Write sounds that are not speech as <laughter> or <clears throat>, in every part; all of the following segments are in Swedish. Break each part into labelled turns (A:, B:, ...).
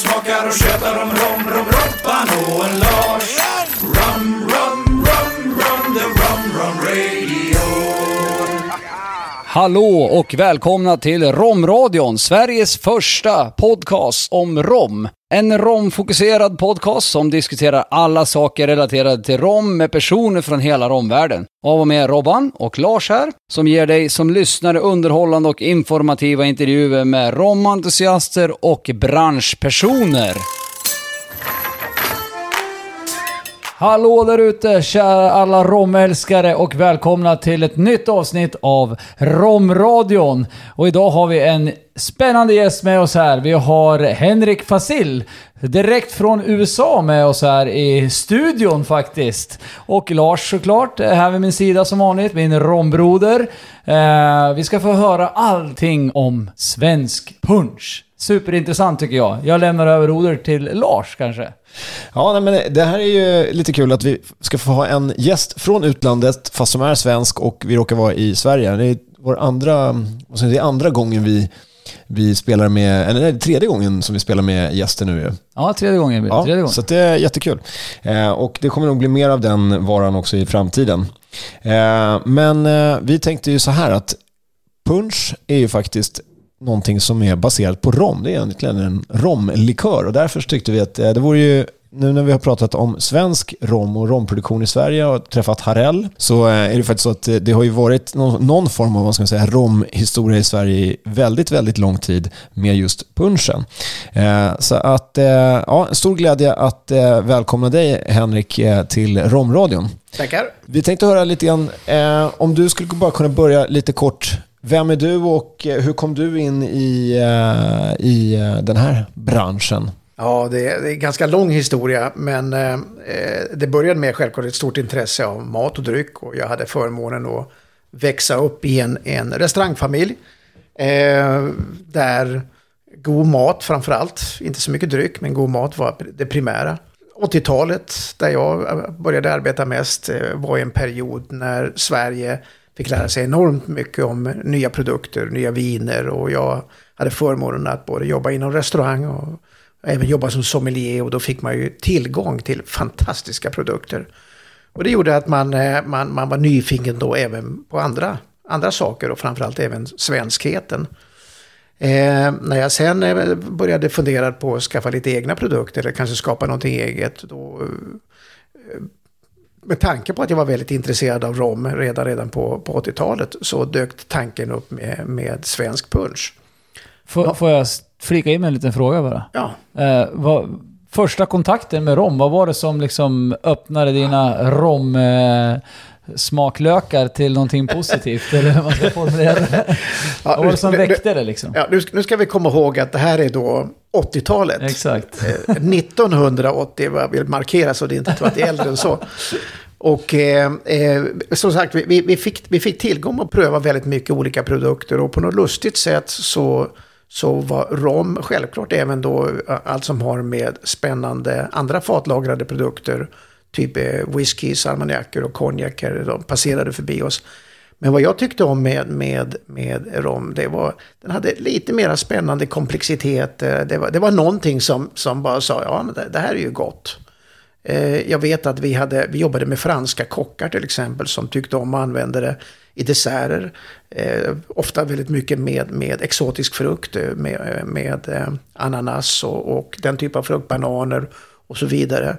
A: smakar och tjötar om rom, rom, Robban och en Lars. Rum, rum, rum, rum, the rum, rum radio.
B: Hallå och välkomna till Romradion, Sveriges första podcast om rom. En romfokuserad podcast som diskuterar alla saker relaterade till rom med personer från hela romvärlden. Av och med Robban och Lars här, som ger dig som lyssnare underhållande och informativa intervjuer med romentusiaster och branschpersoner. Hallå där ute, kära alla romälskare och välkomna till ett nytt avsnitt av Romradion. Och idag har vi en spännande gäst med oss här. Vi har Henrik Fasil, direkt från USA med oss här i studion faktiskt. Och Lars såklart, är här vid min sida som vanligt, min rombroder. Eh, vi ska få höra allting om svensk punch. Superintressant tycker jag. Jag lämnar över ordet till Lars kanske.
C: Ja, nej, men det här är ju lite kul att vi ska få ha en gäst från utlandet, fast som är svensk och vi råkar vara i Sverige. Det är vår andra, jag säga, andra gången vi, vi spelar med, eller nej, tredje gången som vi spelar med gäster nu ju.
B: Ja, tredje gången blir det.
C: Ja,
B: Tredje gången.
C: så det är jättekul. Eh, och det kommer nog bli mer av den varan också i framtiden. Eh, men eh, vi tänkte ju så här att punch är ju faktiskt någonting som är baserat på rom. Det är egentligen en romlikör och därför tyckte vi att eh, det vore ju nu när vi har pratat om svensk rom och romproduktion i Sverige och träffat Harell så eh, är det faktiskt så att eh, det har ju varit någon, form av vad ska man säga, romhistoria i Sverige i väldigt, väldigt lång tid med just punchen. Eh, så att, ja, stor glädje att välkomna dig Henrik till Romradion.
D: Tackar.
C: Vi tänkte höra lite grann, om du skulle bara kunna börja lite kort. Vem är du och eh, hur kom du in i, eh, i eh, den här branschen?
D: Ja, det är, det är en ganska lång historia, men eh, det började med självklart ett stort intresse av mat och dryck och jag hade förmånen att växa upp i en, en restaurangfamilj eh, där god mat framför allt, inte så mycket dryck, men god mat var det primära. 80-talet, där jag började arbeta mest, var en period när Sverige fick lära sig enormt mycket om nya produkter, nya viner och jag hade förmånen att både jobba inom restaurang och även jobba som sommelier och då fick man ju tillgång till fantastiska produkter. Och det gjorde att man, eh, man, man var nyfiken då även på andra, andra saker och framförallt även svenskheten. Eh, när jag sen eh, började fundera på att skaffa lite egna produkter eller kanske skapa någonting eget, då, eh, med tanke på att jag var väldigt intresserad av rom redan, redan på, på 80-talet så dök tanken upp med, med svensk punch.
B: Får,
D: Ja.
B: får jag flika in med en liten fråga bara?
D: Ja,
B: Eh, vad, första kontakten med rom, vad var det som liksom öppnade dina rom eh, smaklökar till någonting positivt? <laughs> eller hur man ska formulera det.
D: Ja,
B: vad var det som
D: nu-
B: väckte det liksom?
D: ja nu, nu ska vi komma ihåg att det här är då 80-talet.
B: Exakt.
D: Eh, 1980, vad jag vill markera så det inte tror att jag är äldre än så. Och eh, eh, som sagt, vi- vi, fick, vi fick tillgång att pröva väldigt mycket olika produkter och på något lustigt sätt så, så var rom självklart även då eh, allt som har med spännande andra fatlagrade produkter, typ eh, whisky, salmoniacker och konjaker, de passerade förbi oss. Men vad jag tyckte om med, med, med rom, det var, den hade lite mer spännande komplexitet. Eh, det var, det var någonting som, som bara sa, ja det, det här är ju gott. Eh, Jag vet att vi, hade, vi jobbade med franska kockar till exempel som tyckte om att använda det i desserter. Eh, ofta väldigt mycket med, med exotisk frukt, eh, med, eh, med eh, ananas och, och den typ av frukt, bananer och så vidare.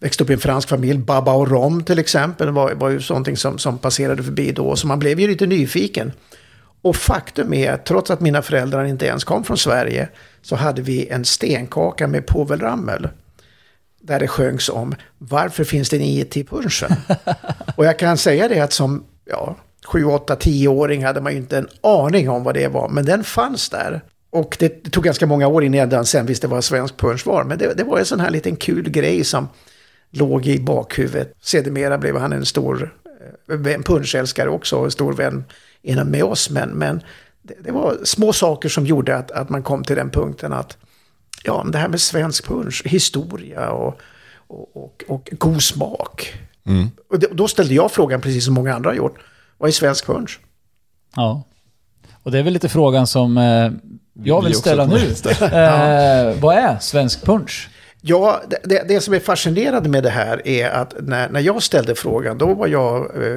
D: Växte upp i en fransk familj, baba och rom till exempel var, var ju sånting som, som passerade förbi då. Så man blev ju lite nyfiken. Och faktum är att trots att mina föräldrar inte ens kom från Sverige så hade vi en stenkaka med påvelrammel där det sjöngs om varför finns det en IT i punschen? <laughs> och jag kan säga det att som ja, 7, 8, 10-åring hade man ju inte en aning om vad det var, men den fanns där. Och det, det tog ganska många år innan jag sen visste vad svensk punch var, men det, det var en sån här liten kul grej som låg i bakhuvudet. Sedermera blev han en stor eh, vän- punschälskare också, och en stor vän inom med oss, men, men det, det var små saker som gjorde att, att man kom till den punkten att ja, det här med svensk punch, historia och, och, och, och god smak. Och det, då ställde jag frågan, precis som många andra har gjort, vad är svensk punch?
B: Ja. Och det är väl lite frågan som eh, Jag vill ställa nu. <laughs> Eh, vad är svensk punch?
D: Ja, det- det, det som är fascinerande med det här är att när, när jag ställde frågan, då var jag eh,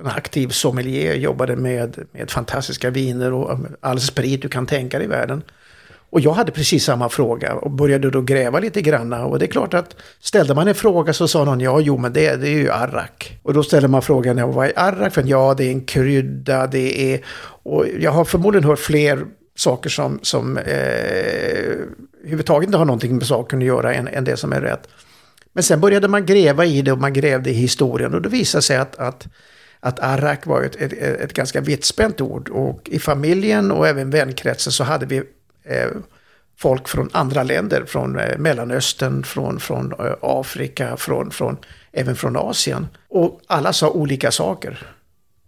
D: en aktiv sommelier, jobbade med, med fantastiska viner och eh, all sprit du kan tänka dig i världen. Och jag hade precis samma fråga och började då gräva lite granna. Och det är klart att ställde man en fråga så sa någon ja, jo men det, det är ju arrak. Och då ställer man frågan, ja, vad är arrak? För ja, det är en krydda, det är... Och jag har förmodligen hört fler saker som, som eh, överhuvudtaget inte har någonting med saken att göra än, än det som är rätt. Men sen började man gräva i det och man grävde i historien och då visade sig att, att, att arrak var ett, ett, ett ganska vittspänt ord. Och i familjen och även vänkretsen så hade vi eh, folk från andra länder, från eh, Mellanöstern, från, från eh, Afrika, från, från, även från Asien. Och alla sa olika saker.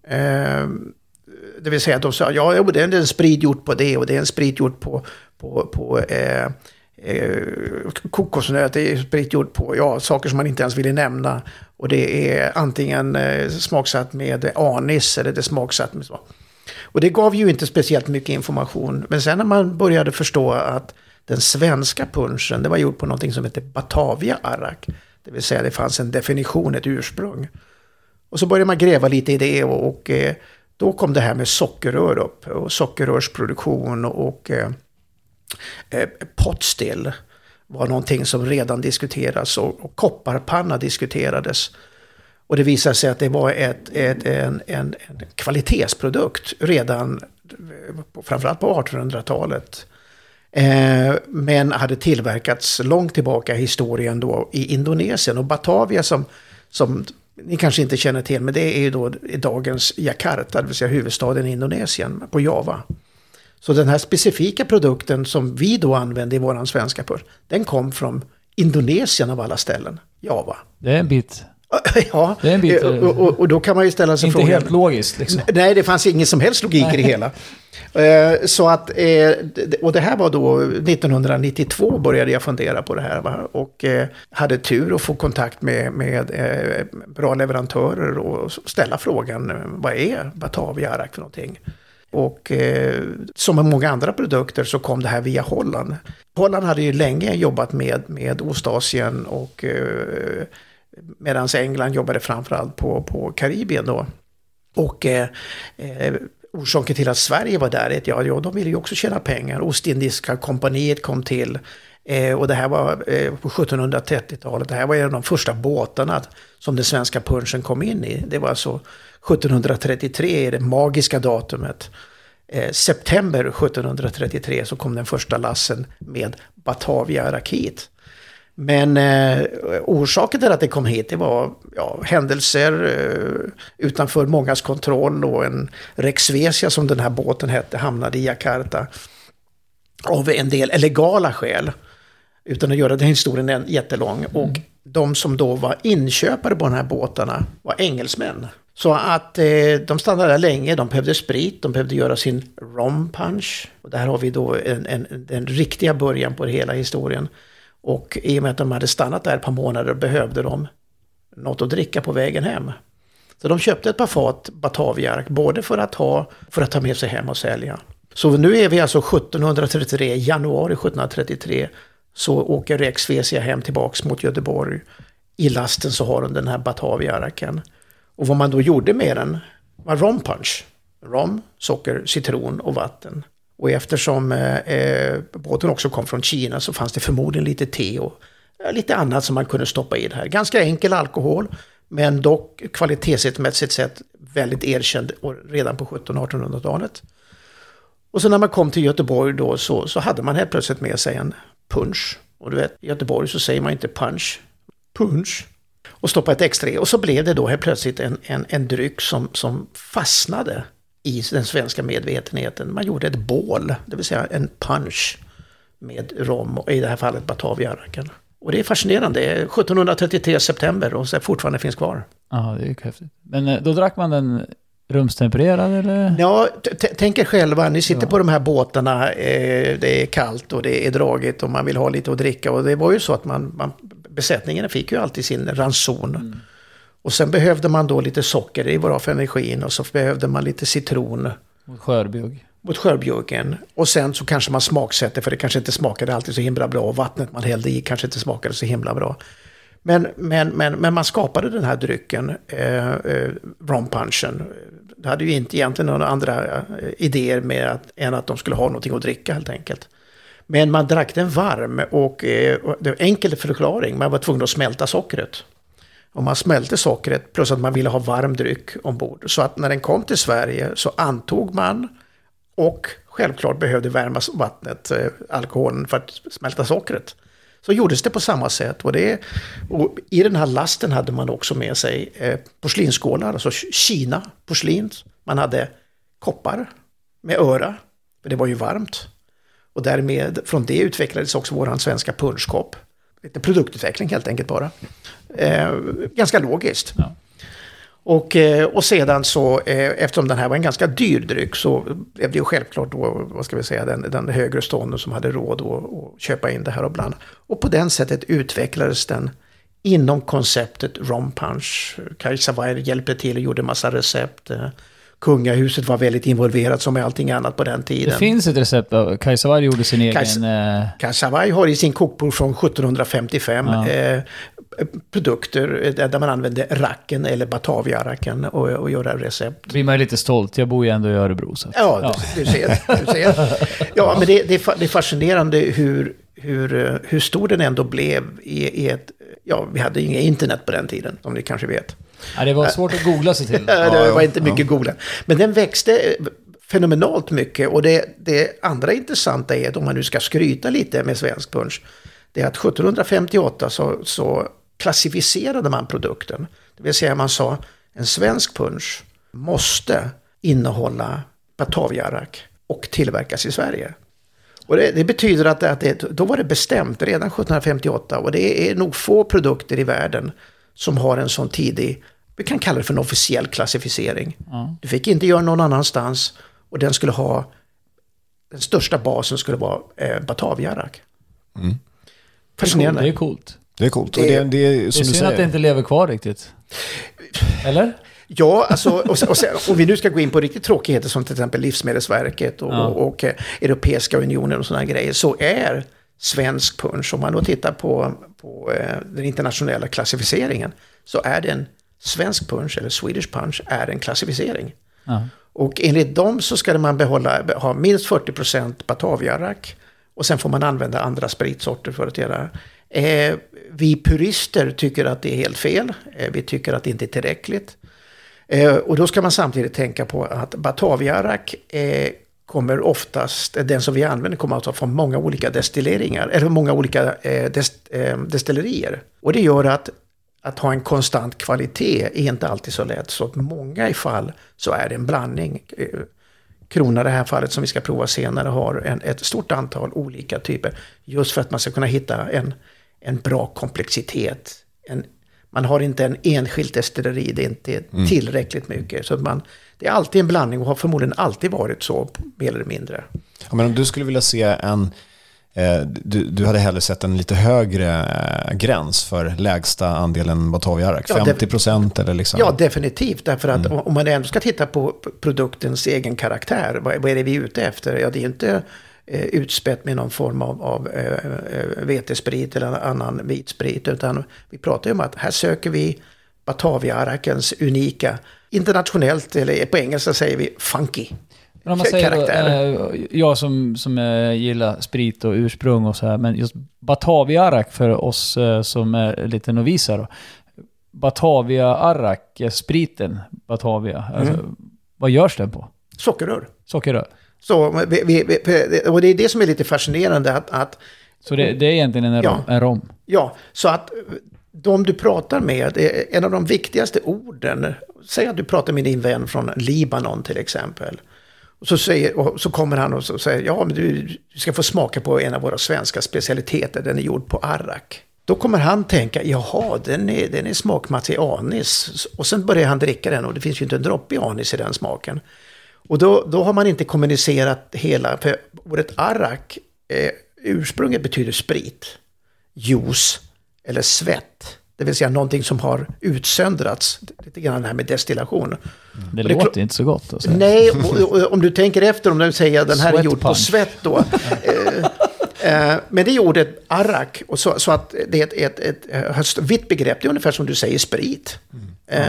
D: Eh, det vill säga att de sa, ja jo, det är en sprit gjort på det och det är en sprit gjort på, på, på eh, eh, kokosnöt, det är sprit gjort på, ja, saker som man inte ens ville nämna. Och det är antingen eh, smaksatt med anis eller det är smaksatt med så. Och det gav ju inte speciellt mycket information. Men sen när man började förstå att den svenska punschen, det var gjort på någonting som heter Batavia Arrak. Det vill säga det fanns en definition, ett ursprung. Och så började man gräva lite i det och, och eh, då kom det här med sockerrör upp. Och sockerrörsproduktion och, eh, eh, potstill var någonting som redan diskuteras och, och kopparpanna diskuterades. Och det visade sig att det var ett, ett, en, en, en kvalitetsprodukt redan, framförallt på 1800-talet. Eh, men hade tillverkats långt tillbaka i historien då i Indonesien. Och Batavia som, som ni kanske inte känner till, men det är ju då i dagens Jakarta, det vill säga huvudstaden i Indonesien, på Java. Så den här specifika produkten som vi då använde i våran svenska punsch, den kom från Indonesien av alla ställen, Java.
B: Det är en bit. <laughs>
D: Ja,
B: bit, eh,
D: och, och, och då kan man ju ställa sig
B: Inte
D: frågan...
B: helt logiskt liksom.
D: Nej, det fanns ingen som helst logik i det hela. Eh, Så att, eh, och det här var då 1992 började jag fundera på det här. Och hade tur att få kontakt med, med bra leverantörer och ställa frågan, vad är Batavia Arak för någonting? Och eh, som med många andra produkter så kom det här via Holland. Holland hade ju länge jobbat med, med Ostasien och eh, medan England jobbade framförallt på, på Karibien då. Och eh, eh, orsaken till att Sverige var där är att ja, ja, de ville ju också tjäna pengar. Ostindiska kompaniet kom till. Eh, och det här var eh, på 1730-talet. Det här var en av de första båtarna som den svenska punschen kom in i. Det var alltså 1733 är det magiska datumet. Eh, september 1733 så kom den första lassen med Batavia rakit. Men eh, orsaken till att det kom hit det var ja, händelser eh, utanför mångas kontroll och en Rex Svesia som den här båten hette hamnade i Jakarta. Av en del legala skäl. Utan att göra den historien jättelång. Och de som då var inköpare på de här båtarna var engelsmän. Så att eh, de stannade där länge, de behövde sprit, de behövde göra sin rom punch. Och där har vi då en, en, den riktiga början på hela historien. Och i och med att de hade stannat där ett par månader behövde de något att dricka på vägen hem. Så de köpte ett par fat Batavia, både för att ha, för att ta med sig hem och sälja. Så nu är vi alltså 1733, januari 1733, så åker Rex Vesia hem tillbaks mot Göteborg. I lasten så har de den här Bataviaraken. Och vad man då gjorde med den var rompunch. Rom, socker, citron och vatten. Och eftersom eh, eh, båten också kom från Kina så fanns det förmodligen lite te och eh, lite annat som man kunde stoppa i det här. Ganska enkel alkohol, men dock kvalitetsmässigt sett väldigt erkänd redan på 1700-1800-talet. Och så när man kom till Göteborg då så, så hade man helt plötsligt med sig en punch. Och du vet, i Göteborg så säger man inte punch, punch. Och stoppa ett extra i. Och så blev det då helt plötsligt en, en, en dryck som, som fastnade i den svenska medvetenheten. Man gjorde ett bål, det vill säga en punch med rom, och i det här fallet Bataviaraken. Och det är fascinerande, Det är 1733 september och så fortfarande finns kvar.
B: Ja, det är ju häftigt. Men eh, då drack man den rumstempererad eller?
D: Ja, tänk er själva, ni sitter på de här båtarna, eh, det är kallt och det är dragigt och man vill ha lite att dricka. Och det var ju så att man, man besättningen fick ju alltid sin ranson. Och sen behövde man då lite socker, det var bra för energin. Och så behövde man lite citron.
B: Mot skörbjugg.
D: mot skörbjuggen. Och sen så kanske man smaksätter, för det kanske inte smakade alltid så himla bra. Och vattnet man hällde i kanske inte smakade så himla bra. Men, men, men, men man skapade den här drycken, eh, eh, rom punchen. Det hade ju inte egentligen några andra eh, idéer med att, än att de skulle ha någonting att dricka helt enkelt. Men man drack den varm och eh, och det var en enkel förklaring, man var tvungen att smälta sockret. Och man smälte sockret plus att man ville ha varm dryck ombord. Så att när den kom till Sverige så antog man och självklart behövde värma vattnet, eh, alkoholen, för att smälta sockret. Så gjordes det på samma sätt. Och, det, och I den här lasten hade man också med sig eh, porslinsskålar, alltså Kina porslin. Man hade koppar med öra, för det var ju varmt. Och därmed, från det utvecklades också våran svenska punschkopp. Lite produktutveckling helt enkelt bara. Eh, ganska logiskt.
B: Ja.
D: Och, eh, och sedan så, eh, eftersom den här var en ganska dyr dryck, så blev det ju självklart då, vad ska vi säga, den, den högre stånden som hade råd att, köpa in det här och blanda. Och på den sättet utvecklades den inom konceptet rom punch. Kajsa Weier hjälpte till och gjorde massa recept. Kungahuset var väldigt involverat som med allting annat på den
B: Det
D: tiden.
B: finns ett recept av Kajsa Warg gjorde sin egen... Eh,
D: Kasawai har i sin kokbok från 1755
B: Ja.
D: eh, produkter eh, där man använde racken eller Batavia-racken och, och göra recept.
B: blir man lite stolt. Jag bor ju ändå i Örebro. Så. att-
D: Ja, Du, du ser. Du ser. Ja, men det, det, är det är fascinerande hur, hur, eh, hur stor den ändå blev i, i ett... Ja, vi hade ju inga internet på den tiden, som ni kanske vet.
B: Ja, det var svårt att googla sig till. <laughs>
D: det var inte
C: ja.
D: mycket goda. Men den växte eh, fenomenalt mycket. Och det, det andra intressanta är att om man nu ska skryta lite med svensk punsch. Det är att 1758 så, så klassificerade man produkten. Det vill säga man sa en svensk punsch måste innehålla bataviarak och tillverkas i Sverige. Och det, det betyder att, att det, då var det bestämt redan 1758 och det är nog få produkter i världen som har en sån tidig, vi kan kalla det för en officiell klassificering.
B: Ja.
D: Du fick inte göra någon annanstans och den skulle ha, den största basen skulle vara eh, bataviarak.
B: Det är
D: Fascinerande.
B: coolt.
C: Det är coolt. Och
D: Det-
C: det, det är
B: Det är
C: som du
B: synd
C: säger.
B: att det inte lever kvar riktigt. Eller?
D: Ja, alltså, och, och sen, om vi nu ska gå in på riktigt tråkigheter som till exempel Livsmedelsverket och,
B: Ja.
D: och, och eh, Europeiska unionen och sådana grejer, så är svensk punsch, om man då tittar på, på eh, den internationella klassificeringen, så är den svensk punch, eller Swedish punch, är en klassificering.
B: Ja.
D: Och enligt dem så ska man behålla, ha minst 40% bataviarak. Och sen får man använda andra spritsorter för att göra. Eh, vi purister tycker att det är helt fel. Eh, vi tycker att det inte är tillräckligt. Eh, och då ska man samtidigt tänka på att bataviarak eh, kommer oftast, den som vi använder kommer alltså från många olika destilleringar, eller många olika eh, dest, eh, destillerier. Och det gör att att ha en konstant kvalitet är inte alltid så lätt. Så att många i fall så är det en blandning. Eh, Krona det här fallet som vi ska prova senare har en, ett stort antal olika typer. Just för att man ska kunna hitta en, en bra komplexitet. En, man har inte en enskilt destilleri, det är inte tillräckligt mycket. Så att man, det är alltid en blandning och har förmodligen alltid varit så, mer eller mindre.
C: Ja, men om du skulle vilja se en... Eh, du, du hade hellre sett en lite högre eh, gräns för lägsta andelen bataviarak?
D: Ja, det-
C: 50 procent eller liksom?
D: Ja, definitivt. Därför att om man ändå ska titta på produktens egen karaktär, vad, vad är det vi är ute efter? Ja, det är ju inte eh, utspätt med någon form av, av eh, eh, vetesprit eller annan vitsprit, utan vi pratar ju om att här söker vi Bataviarakens unika, internationellt, eller på engelska säger vi funky.
B: Men om man säger då, eh, jag som, som eh, gillar sprit och ursprung och så här, men just Batavia-arrak för oss eh, som är lite noviser då. Batavia-arrak, eh, spriten Batavia, alltså, vad görs den på?
D: Sockerrör.
B: Sockerrör.
D: Så vi, vi, och det är det som är lite fascinerande att, att
B: Så det, det är egentligen en
D: Ja.
B: rom. En rom.
D: Ja, så att de du pratar med, en av de viktigaste orden, säg att du pratar med din vän från Libanon till exempel. Och så, säger, och så kommer han och så säger, ja men du, du ska få smaka på en av våra svenska specialiteter, den är gjord på arrak. Då kommer han tänka, jaha, den är, den är smakmatt i anis. Och sen börjar han dricka den och det finns ju inte en droppe i anis i den smaken. Och då, då har man inte kommunicerat hela, för ordet arrak, eh, ursprunget betyder sprit, juice eller svett. Det vill säga någonting som har utsöndrats. Lite grann det här med destillation.
B: Det
D: Och det är
B: låter inte så gott. Alltså.
D: Nej, <laughs> om du tänker efter, om du säger att den här är gjord på svett då. <laughs> eh, eh, men det gjorde ett arrak, och så, så att det är ett, ett, ett, ett, ett vitt begrepp. Det är ungefär som du säger sprit. Eh,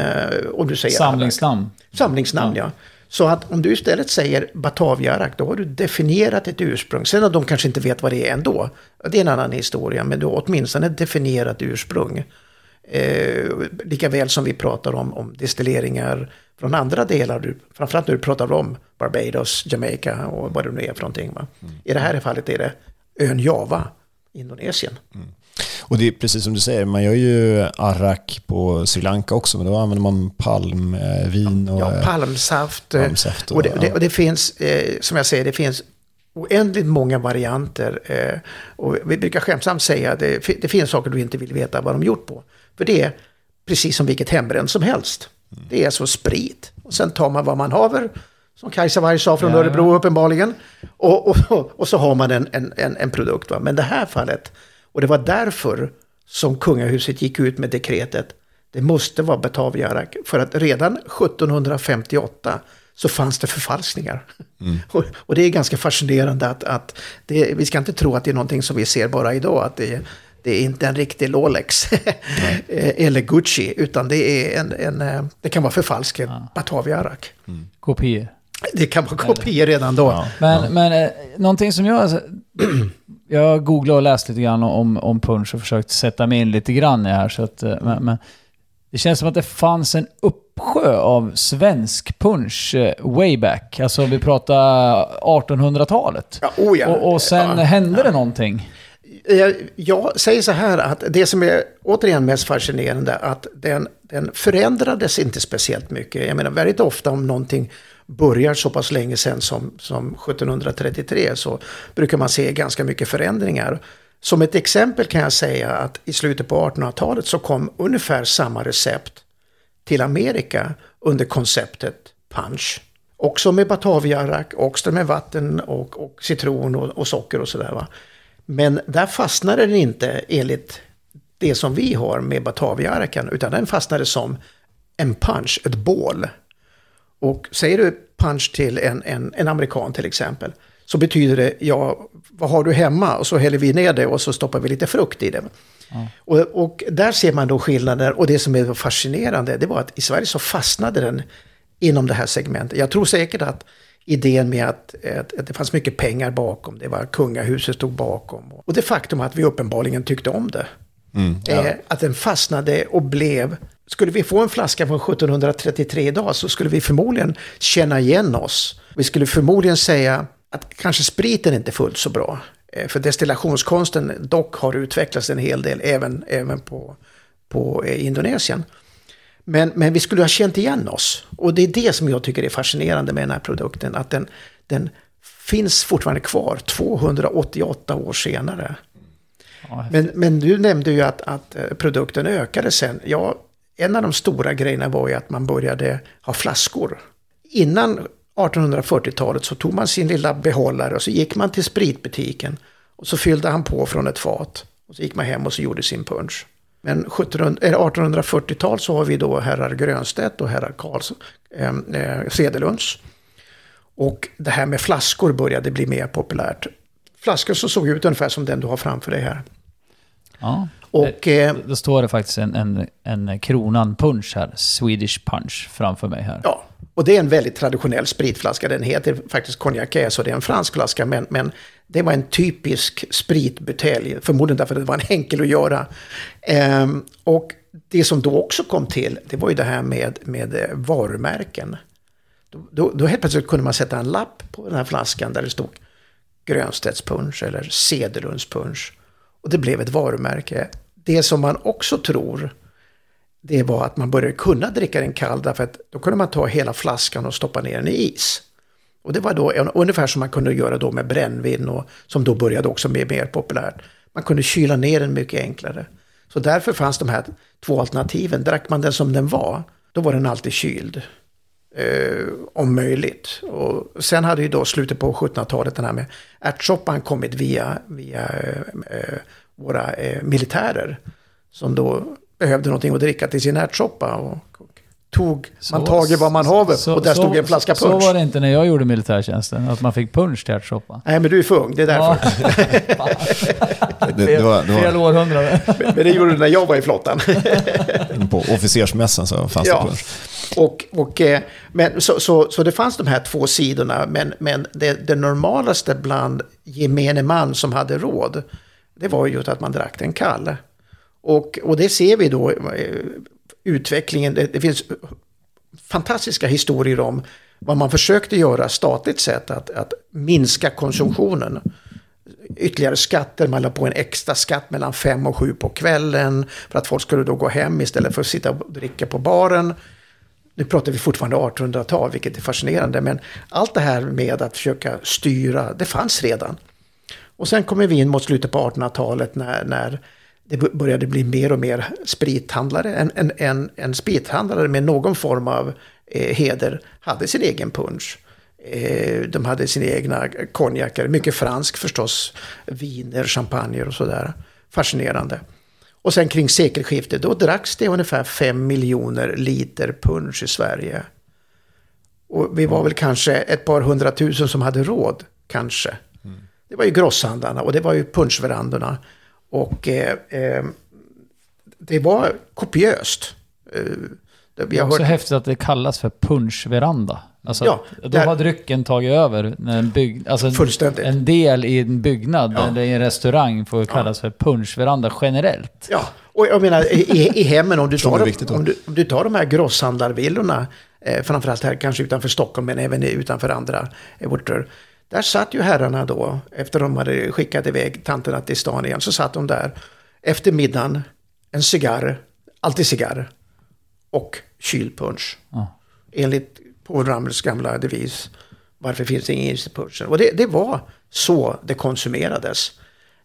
D: om du säger.
B: Samlingsnamn.
D: Samlingsnamn, ja. Så att om du istället säger Bataviarak, då har du definierat ett ursprung. Sen att de kanske inte vet vad det är ändå, det är en annan historia. Men du har åtminstone definierat ursprung. Eh, lika väl som vi pratar om, om destilleringar från andra delar, framförallt när du pratar om Barbados, Jamaica och vad det nu är för någonting. Va? I det här fallet är det ön Java, Indonesien.
C: Och det är precis som du säger, man gör ju arrak på Sri Lanka också, men då använder man palmvin och...
D: Ja, palmsaft.
C: palmsaft och-
D: och, det, det,
C: ja.
D: och det finns, eh, som jag säger, det finns oändligt många varianter. Eh, och vi brukar skämtsamt säga att det, det finns saker du inte vill veta vad de gjort på. För det är precis som vilket hembränt som helst. Det är alltså sprit. Och sen tar man vad man haver, som Kajsa Warg sa från
B: Ja,
D: Örebro uppenbarligen. Och, och, <laughs> och så har man en, en, en, en produkt. Va? Men det här fallet, och det var därför som kungahuset gick ut med dekretet det måste vara Bataviarak. För att redan 1758 så fanns det förfalskningar. <laughs> Och, och det är ganska fascinerande att, att det, vi ska inte tro att det är någonting som vi ser bara idag. Att det, det är inte en riktig Rolex <laughs> eller Gucci. Utan det, är en, en, eh, det kan vara förfalskat Bataviarak.
B: Kopior.
D: Det kan vara kopior redan då.
B: Men, men eh, någonting som jag... alltså, <clears throat> Jag googlade och läste lite grann om, om punch och försökt sätta mig in lite grann i det här. Så att, eh, men, men det känns som att det fanns en uppsjö av svensk punch eh, way back. Alltså vi pratar 1800-talet.
D: Ja, oh ja.
B: Och, och sen
D: Ja.
B: hände det någonting.
D: Jag, jag säger så här att det som är återigen mest fascinerande att den, den förändrades inte speciellt mycket. Jag menar väldigt ofta om någonting börjar så pass länge sedan som, som 1733 så brukar man se ganska mycket förändringar. Som ett exempel kan jag säga att i slutet på 1800-talet så kom ungefär samma recept till Amerika under konceptet punch. Också med bataviarak, också med vatten och, och citron och, och socker och sådär. Men där fastnade den inte enligt det som vi har med bataviarakan, utan den fastnade som en punch, ett bål. Och säger du punch till en, en, en amerikan till exempel, så betyder det, ja, vad har du hemma? Och så häller vi ner det och så stoppar vi lite frukt i det. Och, och där ser man då skillnader. Och det som är fascinerande, det var att i Sverige så fastnade den inom det här segmentet. Jag tror säkert att idén med att, att, att det fanns mycket pengar bakom, det var kungahuset stod bakom. Och det faktum att vi uppenbarligen tyckte om det. eh, att den fastnade och blev... Skulle vi få en flaska från 1733 idag så skulle vi förmodligen känna igen oss. Vi skulle förmodligen säga att kanske spriten inte är fullt så bra. Eh, För destillationskonsten dock har utvecklats en hel del även, även på, på eh, Indonesien. Men, men vi skulle ha känt igen oss. Och det är det som jag tycker är fascinerande med den här produkten. Att den, den finns fortfarande kvar 288 år senare. Men, men du nämnde ju att, att eh, produkten ökade sen. Ja, en av de stora grejerna var ju att man började ha flaskor. Innan 1840-talet så tog man sin lilla behållare och så gick man till spritbutiken. Och så fyllde han på från ett fat. Och så gick man hem och så gjorde sin punch. Men 1700 eller 1840-tal så har vi då herrar Grönstedt och herrar Karlsson, eh, eh, Cederlunds. Och det här med flaskor började bli mer populärt. Flaskor som såg ut ungefär som den du har framför dig här.
B: Ja.
D: Och eh,
B: Då står det faktiskt en, en, en kronan punch här, Swedish punch, framför mig här.
D: Ja, och det är en väldigt traditionell spritflaska. Den heter faktiskt Cognac så det är en fransk flaska. Men, men det var en typisk spritbutelj, förmodligen därför att det var en enkel att göra. Ehm, och det som då också kom till, det var ju det här med, med eh, varumärken. Då, då, då helt plötsligt kunde man sätta en lapp på den här flaskan där det stod Grönstedts punch eller Cederlunds punch. Och det blev ett varumärke. Det som man också tror det var att man började kunna dricka den kall därför att då kunde man ta hela flaskan och stoppa ner den i is. Och det var då ungefär som man kunde göra då med brännvin och som då började också bli mer populärt. Man kunde kyla ner den mycket enklare. Så därför fanns de här två alternativen. Drack man den som den var, då var den alltid kyld. Eh, om möjligt. Och sen hade ju då slutet på 1700-talet den här med ärtsoppan kommit via, via eh, eh våra eh, militärer. Som då behövde någonting att dricka till sin ärtsoppa. Och, och tog
B: Så-
D: man tag i vad man haver
B: så-
D: och där
B: så-
D: stod en flaska
B: Så
D: punsch.
B: var det inte när jag gjorde militärtjänsten, att man fick punsch till ärtsoppa.
D: Nej, men du är för ung, det är därför.
B: Ja, <laughs>
C: Det, det var, det
B: fel
C: var,
B: århundrade.
D: Men det gjorde du när jag var i flottan.
C: på officersmässan så fanns
D: Ja.
C: det punsch.
D: Och, och, eh, men, så, så, så det fanns de här två sidorna, men, men det, det normalaste bland gemene man som hade råd, det var ju att man drack en kall. Och, och det ser vi då, eh, utvecklingen, det, det finns fantastiska historier om vad man försökte göra statligt sett, att, att minska konsumtionen. Ytterligare skatter, man la på en extra skatt mellan fem och sju på kvällen för att folk skulle då gå hem istället för att sitta och dricka på baren. Nu pratar vi fortfarande 1800-tal, vilket är fascinerande, men allt det här med att försöka styra, det fanns redan. Och sen kommer vi in mot slutet på 1800-talet när, när det började bli mer och mer sprithandlare. En, en, en, en sprithandlare med någon form av eh, heder hade sin egen punsch. Eh, de hade sina egna konjaker, mycket fransk förstås, viner, champagner och sådär. Fascinerande. Och sen kring sekelskiftet, då dracks det ungefär 5 miljoner liter punsch i Sverige. Och vi var väl kanske ett par hundratusen som hade råd, kanske. Det var ju grosshandlarna och det var ju punschverandorna. Och eh, eh, det var kopiöst. Eh, det- vi
B: Det är
D: har
B: också
D: hört,
B: häftigt att det kallas för punschveranda. Alltså,
D: Ja,
B: då
D: där-
B: har drycken tagit över. När en, bygg, alltså en,
D: Fullständigt.
B: en del i en byggnad eller i en restaurang får kallas för punschveranda generellt.
D: ja, och jag menar i, i hemmen om du, tar, de- om, du, om du tar de här grosshandlarvillorna, eh, framförallt här kanske utanför Stockholm men även utanför andra eh, orter. Där satt ju herrarna då, efter de hade skickat iväg tanterna till stan igen, så satt de där efter middagen, en cigarr, alltid cigarr, och kylpunsch.
B: Ja.
D: Enligt Paul Ramels gamla devis, varför finns det ingen is i punschen? Och det, det var så det konsumerades.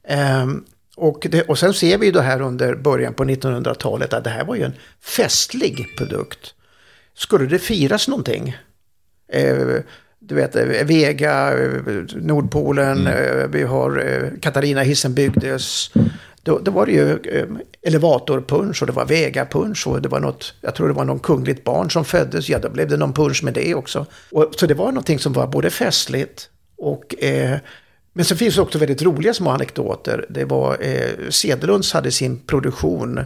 D: Ehm, och, det, och sen ser vi ju då här under början på 1900-talet att det här var ju en festlig produkt. Skulle det firas någonting, eh, du vet, eh, Vega, eh, Nordpolen, eh, vi har Katarina hissen byggdes. Då, då var det ju elevatorpunsch och det var Vega-punsch och det var något, jag tror det var någon kungligt barn som föddes, ja då blev det någon punsch med det också. Och, så det var någonting som var både festligt och eh, men så finns det också väldigt roliga små anekdoter. Det var eh, Cederlunds hade sin produktion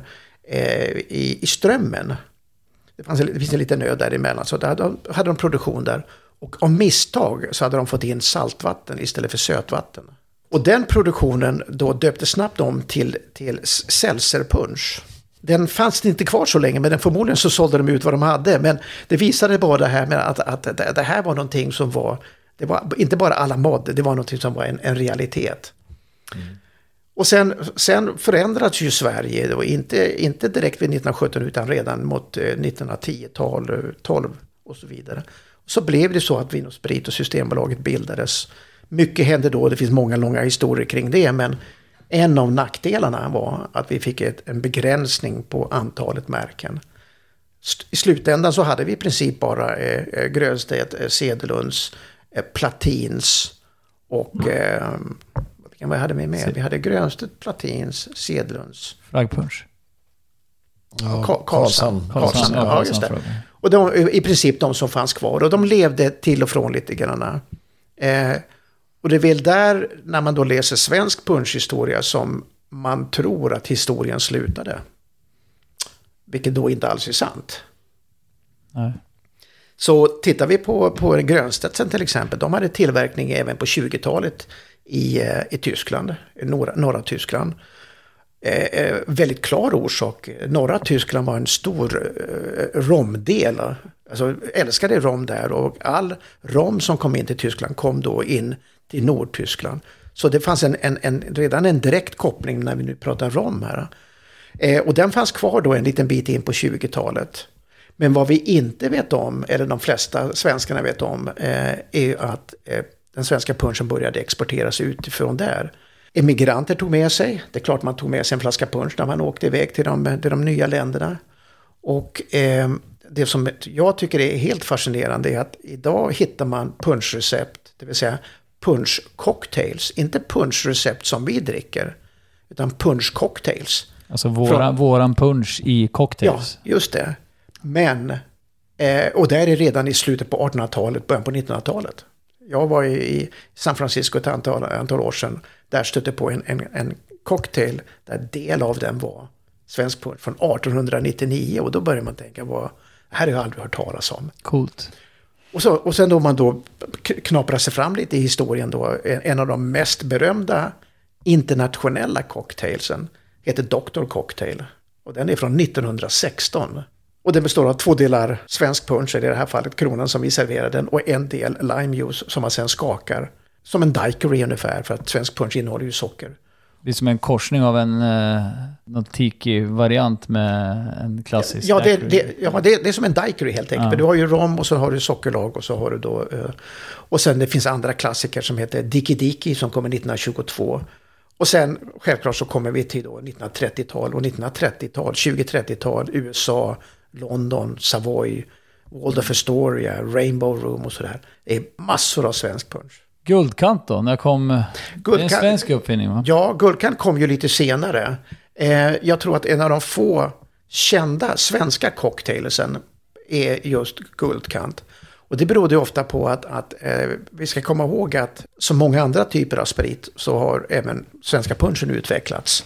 D: eh, i, i Strömmen. Det, fanns det finns en liten ö däremellan, så där hade de, hade de produktion där. Och av misstag så hade de fått in saltvatten istället för sötvatten. Och den produktionen då döptes snabbt om till, till seltzerpunsch. Den fanns inte kvar så länge, men den, förmodligen så sålde de ut vad de hade. Men det visade bara det här med att, att det, här var någonting som var, det var inte bara alla mod, det var någonting som var en, en realitet. Och sen, sen förändrades ju Sverige, var inte, inte direkt vid 1917 utan redan mot eh, 1910-tal, eh, 12 och så vidare. Så blev det så att Vin och Sprit och Systembolaget bildades. Mycket hände då, det finns många långa historier kring det, men en av nackdelarna var att vi fick ett, en begränsning på antalet märken. St- I slutändan så hade vi i princip bara eh, eh, Grönstedt, eh, Cederlunds, eh, Platins och eh, vad hade vi med? Vi hade Grönstedt, Platins, Cederlunds,
B: Flaggpunsch.
C: Ja,
D: Ka- Karlshamn.
C: Karlshamn.
B: Ja,
D: ja, just det. Och de, i princip de som fanns kvar. Och de levde till och från lite grann. Eh, och det är väl där, när man då läser svensk punschhistoria, som man tror att historien slutade. Vilket då inte alls är sant.
B: Nej.
D: Så tittar vi på, på Grönstedtsen till exempel, de hade tillverkning även på 20-talet i, eh, i Tyskland, norra, norra Tyskland. Eh, eh, väldigt klar orsak. Norra Tyskland var en stor eh, romdel. Alltså älskade rom där och all rom som kom in till Tyskland kom då in till Nordtyskland. Så det fanns en, en, en, redan en direkt koppling när vi nu pratar rom här. Eh, och den fanns kvar då en liten bit in på 20-talet. Men vad vi inte vet om, eller de flesta svenskarna vet om, eh, är att eh, den svenska punschen började exporteras utifrån där. Emigranter tog med sig, det är klart man tog med sig en flaska punsch när man åkte iväg till de, till de nya länderna. Och eh, det som jag tycker är helt fascinerande är att idag hittar man punschrecept, det vill säga punschcocktails, inte punschrecept som vi dricker, utan punschcocktails.
B: Alltså våra, våran punch i
D: Ja,
B: cocktails.
D: just det. Men, eh, och där är redan i slutet på 1800-talet, början på 1900-talet. Jag var i, San Francisco ett antal, antal år sedan. Där stötte på en, en, en cocktail där del av den var svensk från 1899. Och då börjar man tänka, vad, här har jag aldrig hört talas om.
B: Coolt.
D: Och, så, och sen då man då knaprar sig fram lite i historien då, en, en av de mest berömda internationella cocktailsen heter Dr. Cocktail. Och den är från 1916. Och den består av två delar svensk punch, eller i det här fallet kronan som vi serverar den, och en del limejuice som man sen skakar. Som en daiquiri ungefär, för att svensk punch innehåller ju socker.
B: Det är som en korsning av en eh, någon tiki-variant med en klassisk
D: Ja, det, det, ja det, det är som en daiquiri helt enkelt.
B: Ja.
D: Du har ju rom och så har du sockerlag och så har du då... eh, och sen det finns andra klassiker som heter Diki Diki som kommer 1922. Och sen självklart så kommer vi till då 1930-tal och 1930-tal, 20-30-tal, USA, London, Savoy, Waldorf Astoria, Rainbow Room och sådär. Det är massor av svensk punch.
B: Guldkant då? När kom... Det är en
D: Guldkant-
B: svensk uppfinning va?
D: Ja, Guldkant kom ju lite senare. Eh, jag tror att en av de få kända svenska cocktailsen är just Guldkant. Och det berodde ju ofta på att, att eh, vi ska komma ihåg att som många andra typer av sprit så har även svenska punchen utvecklats.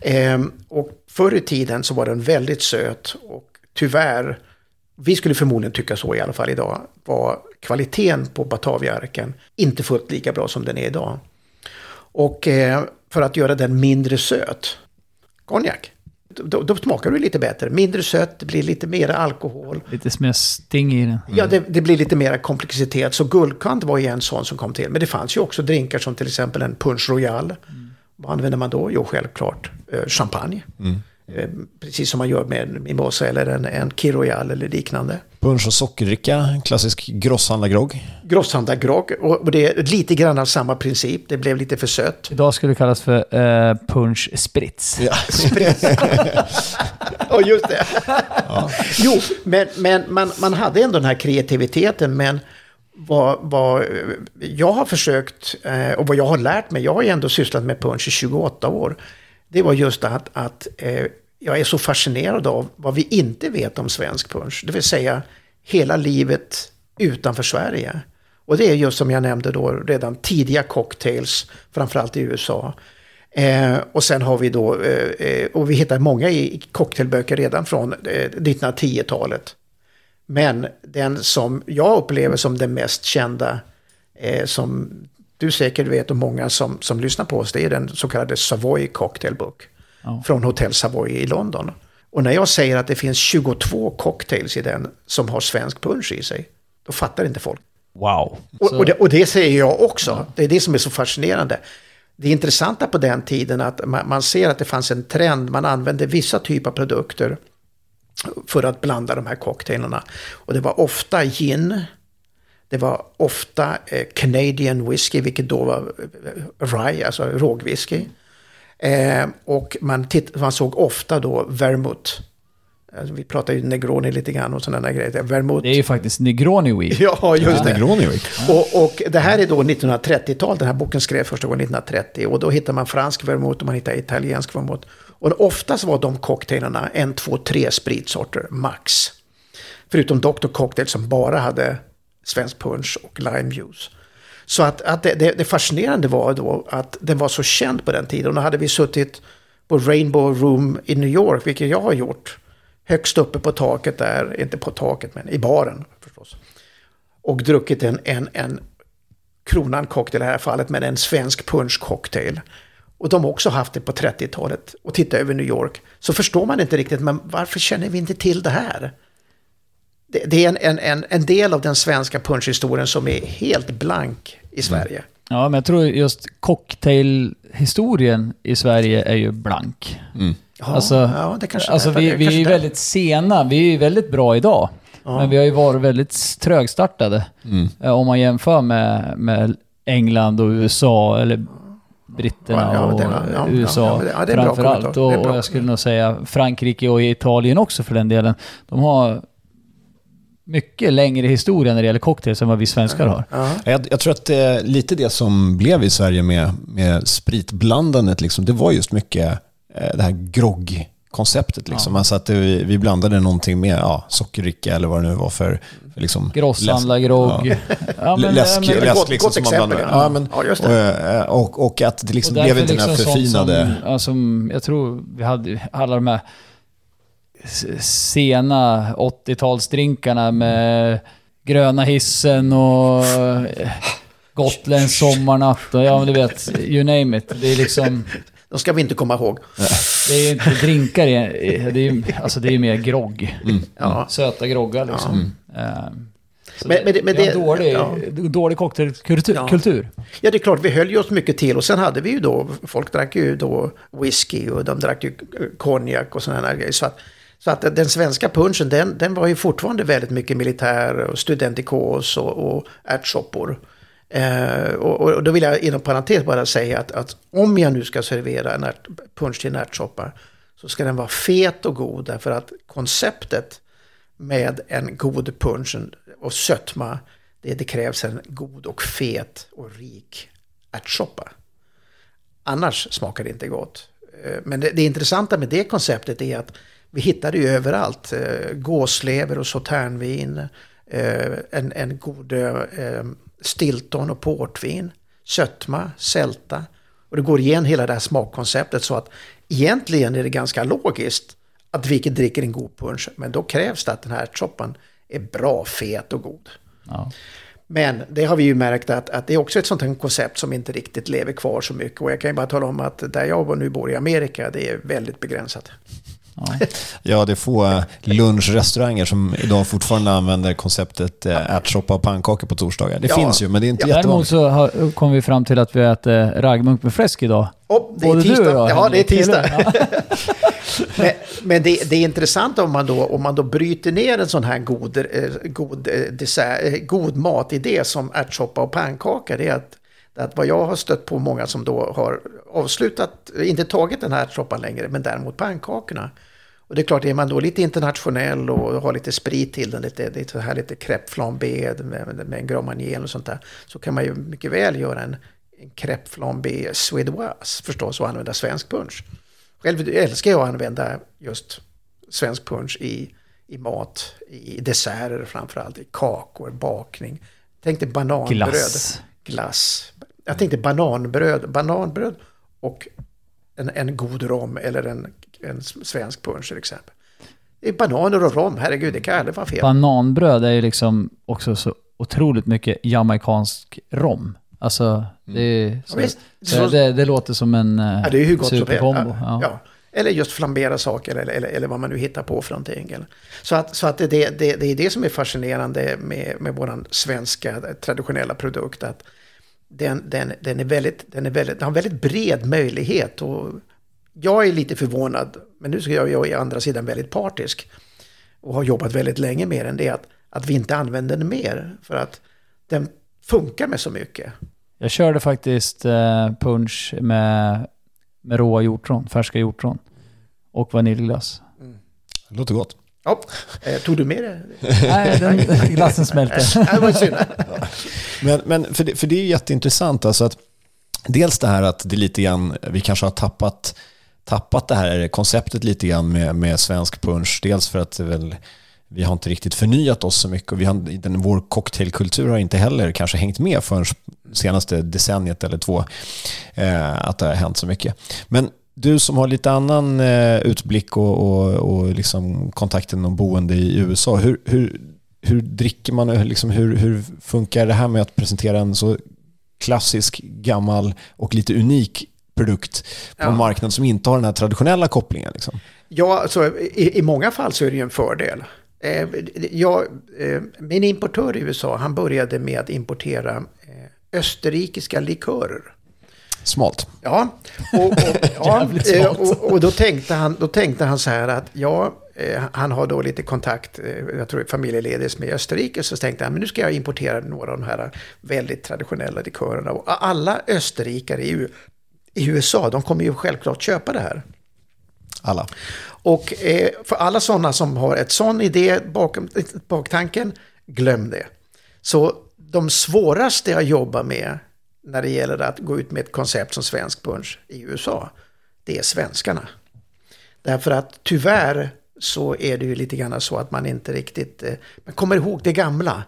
D: Eh, och förr i tiden så var den väldigt söt och tyvärr, vi skulle förmodligen tycka så i alla fall idag, var kvaliteten på Bataviaarken inte fullt lika bra som den är idag. Och eh, för att göra den mindre söt, konjak, då, då smakar det lite bättre. Mindre sött, det blir lite mer alkohol.
B: Lite mer sting i den.
D: Ja, det, det blir lite mer komplexitet. Så guldkant var ju en sån som kom till. Men det fanns ju också drinkar som till exempel en punch royal. Vad använder man då? Jo, självklart eh, champagne. Eh, precis som man gör med en mimosa eller en, en key royal eller liknande.
C: Punsch och sockerdricka, klassisk grosshandlargrogg.
D: Grosshandlargrogg. Och, och det är lite grann av samma princip. Det blev lite för sött.
B: Idag skulle det kallas för eh, punch sprits.
C: Ja. <laughs>
D: Ja, just det. Jo, men, men man, man hade ändå den här kreativiteten. Men vad, vad jag har försökt eh, och vad jag har lärt mig, jag har ju ändå sysslat med punch i 28 år. Det var just att, att eh, jag är så fascinerad av vad vi inte vet om svensk punsch. Det vill säga hela livet utanför Sverige. Och det är just som jag nämnde då redan tidiga cocktails, framförallt i USA. Eh, och sen har vi då, eh, eh och vi hittar många i i cocktailböcker redan från eh, 1910-talet. Men den som jag upplever som den mest kända, eh, som du säkert vet och många som, som lyssnar på oss, det är den så kallade Savoy Cocktail Book.
B: Ja.
D: Från Hotel Savoy i London. Och när jag säger att det finns 22 cocktails i den som har svensk punch i sig, då fattar inte folk.
B: Wow.
D: Och, och, det, och det säger jag också. Det är det som är så fascinerande. Det intressanta på den tiden att man, man ser att det fanns en trend. Man använde vissa typer av produkter för att blanda de här cocktailarna. Och det var ofta gin. Det var ofta eh, Canadian whisky, vilket då var eh, rye, alltså rågwhisky. Eh, och man, titt, man såg ofta då vermouth. Alltså, vi pratar ju Negroni lite grann och sådana grejer. Vermouth.
B: Det är ju faktiskt Negroni Week.
D: Ja, just det.
C: Negroni, Rick.
D: Och, och det här är då 1930-tal, den här boken skrevs första gången 1930. Och då hittar man fransk vermouth och man hittar italiensk vermouth. Och oftast var de cocktailarna en, två, tre spritsorter, max. Förutom Dr. Cocktail som bara hade svensk punch och lime juice. Så att, att det, det, det fascinerande var då att den var så känd på den tiden. Och då hade vi suttit på Rainbow Room i New York, vilket jag har gjort. Högst uppe på taket där, inte på taket men i baren förstås och druckit en, en, en Kronan cocktail i det här fallet, men en svensk punchcocktail. Och de har också haft det på 30-talet och titta över New York. Så förstår man inte riktigt, men varför känner vi inte till det här? Det, det är en, en, en, en del av den svenska punchhistorien som är helt blank i Sverige.
B: Ja, men jag tror just cocktailhistorien i Sverige är ju blank.
D: Ja,
B: Alltså,
D: ja, det kanske
B: Alltså vi,
D: det
B: vi är
D: kanske
B: ju
D: där-
B: väldigt sena, vi är ju väldigt bra idag.
D: Ja.
B: Men vi har ju varit väldigt trögstartade. Eh, Om man jämför med, med England och USA, eller britterna
D: Ja, ja,
B: och
D: det ja,
B: USA
D: ja, men det- ja, det är bra
B: framför allt.
D: kommentar. Det är
B: Och, och jag skulle nog säga Frankrike och Italien också för den delen. De har mycket längre historia när det gäller cocktails än vad vi svenskar har.
D: Ja.
C: Jag, jag tror att det är lite det som blev i Sverige med, med spritblandandet, liksom, det var just mycket eh, det här grogg-konceptet. Liksom. Alltså att det, vi blandade någonting med ja, sockerdricka eller vad det nu var för... för liksom,
B: Grosshandlargrogg.
C: läsk-
B: Ja, men-
C: läsk,
B: men-
C: läsk
D: Gott-
C: liksom
D: gott
C: som man
D: exempel,
C: blandade.
D: ja.
C: Ja, men,
D: Ja, just
C: och,
D: det.
C: eh, och, och att det liksom
B: Och
C: blev inte den här
B: liksom
C: förfinade...
B: Som, ja, som, jag tror vi hade alla de här sena 80-talsdrinkarna med gröna hissen och gotländsk sommarnatt och ja, men du vet, you name it. Det är liksom,
D: De ska vi inte komma ihåg.
B: det är inte drinkar, det är ju alltså det är mer grogg.
D: Ja.
B: Söta groggar liksom. Ehm, så
D: Men-
B: det,
D: men det-
B: har
D: det-
B: dålig,
D: ja.
B: dålig cocktailkultur.
D: Ja.
B: kultur.
D: Ja, det är klart, vi höll ju oss mycket till. Och sen hade vi ju då, folk drack ju då whisky och de drack ju eh, konjak och sådana här grejer. Så att, så att den svenska punchen, den, den var ju fortfarande väldigt mycket militär och studentikos och, och ärtsoppor. Eh, och, och då vill jag inom parentes bara säga att, att om jag nu ska servera en ärt, punch till en ärtsoppa så ska den vara fet och god därför att konceptet med en god punch och sötma, det, det krävs en god och fet och rik ärtsoppa. Annars smakar det inte gott. Eh, men det, det intressanta med det konceptet är att vi hittar det ju överallt. Eh, Gåslever och sauternvin, eh, en, en god eh, stilton och portvin, sötma, sälta. Och det går igen hela det här smakkonceptet så att egentligen är det ganska logiskt att vi dricker en god punch. Men då krävs det att den här ärtsoppan är bra, fet och god.
B: Ja.
D: Men det har vi ju märkt att, att det är också ett sånt här koncept som inte riktigt lever kvar så mycket. Och jag kan ju bara tala om att där jag nu bor i Amerika, det är väldigt begränsat.
C: Ja, det är få eh, lunchrestauranger som idag fortfarande använder konceptet eh, ärtsoppa och pannkakor på torsdagar. Det
D: Ja.
C: finns ju, men det är inte
B: Däremot
C: jättevanligt.
B: så har, kom vi fram till att vi äter raggmunk med fläsk idag.
D: Och det är
B: Både du
D: tisdag.
B: och jag,
D: Ja, det är tisdag.
B: Ja. <laughs>
D: Men, men det, det är intressant om man, då, om man då bryter ner en sån här god, eh, god, eh, dessert, eh, god matidé som ärtsoppa och pannkaka. Det är att, att vad jag har stött på många som då har avslutat, inte tagit den här ärtsoppan längre, men däremot pannkakorna. Och det är klart, är man då lite internationell och har lite sprit till den, lite, lite, så här, lite crêpe flambé med, med en Grand Marnier och sånt där, så kan man ju mycket väl göra en, en crêpe flambé suédoise förstås och använda svensk punch. Själv älskar jag att använda just svensk punch i, i mat, i desserter framförallt, i kakor, bakning. Tänk dig bananbröd.
B: Glass.
D: Glass. Jag tänkte bananbröd, bananbröd och en, en god rom eller en, en svensk punch till exempel. Det är bananer och rom, herregud, det kan aldrig vara fel.
B: Bananbröd är ju liksom också så otroligt mycket jamaicansk rom. Alltså, det, är, så,
D: visst.
B: så det, det låter som en eh,
D: Ja, det är hur gott som
B: superkombo.
D: Ja.
B: Ja.
D: Ja. Eller just flambera saker eller, eller, eller vad man nu hittar på för någonting. Eller. Så, att, så att det, det, det, det är det som är fascinerande med, med vår svenska traditionella produkt. Att den, den, den, är väldigt, den, är väldigt, den har väldigt bred möjlighet. Och jag är lite förvånad, men nu ska jag, jag är å andra sidan väldigt partisk. Och har jobbat väldigt länge med den. Det är att, att vi inte använder den mer. För att den funkar med så mycket.
B: Jag körde faktiskt eh, punch med, med råa hjortron, färska hjortron. Och vaniljglass.
C: Det låter gott.
D: Ja, eh, tog du med det? <laughs>
B: Nej, den, glassen smälte. <laughs>
D: Det var synd.
C: Men, men för, det, för det är jätteintressant alltså att dels det här att det lite grann, vi kanske har tappat, tappat det här konceptet lite grann med, med svensk punch. Dels för att väl, vi har inte riktigt förnyat oss så mycket och vi har, den, vår cocktailkultur har inte heller kanske hängt med förrän senaste decenniet eller två. Eh, att det har hänt så mycket. Men du som har lite annan eh, utblick och, och, och liksom kontakten och boende i USA, hur, hur, hur dricker man, liksom, hur, hur funkar det här med att presentera en så klassisk, gammal och lite unik produkt på
D: Ja.
C: en marknad som inte har den här traditionella kopplingen? Liksom?
D: Ja, alltså, i, i många fall så är det ju en fördel. Eh, jag, eh, min importör i USA, han började med att importera eh, österrikiska likörer.
C: Smalt.
D: Ja, och, och, <laughs> ja, eh,
B: smart.
D: och, och då, tänkte han, då tänkte han så här att ja, eh, han har då lite kontakt, eh, jag tror familjeledes med Österrike, så tänkte han men nu ska jag importera några av de här väldigt traditionella likörerna. Och alla österrikare i, U- i USA, de kommer ju självklart köpa det här.
C: Alla.
D: Och eh, för alla sådana som har ett sån idé bakom baktanken, glöm det. Så de svåraste att jobba med när det gäller att gå ut med ett koncept som svensk punch i USA, det är svenskarna. Därför att tyvärr så är det ju lite grann så att man inte riktigt, eh, man kommer ihåg det gamla.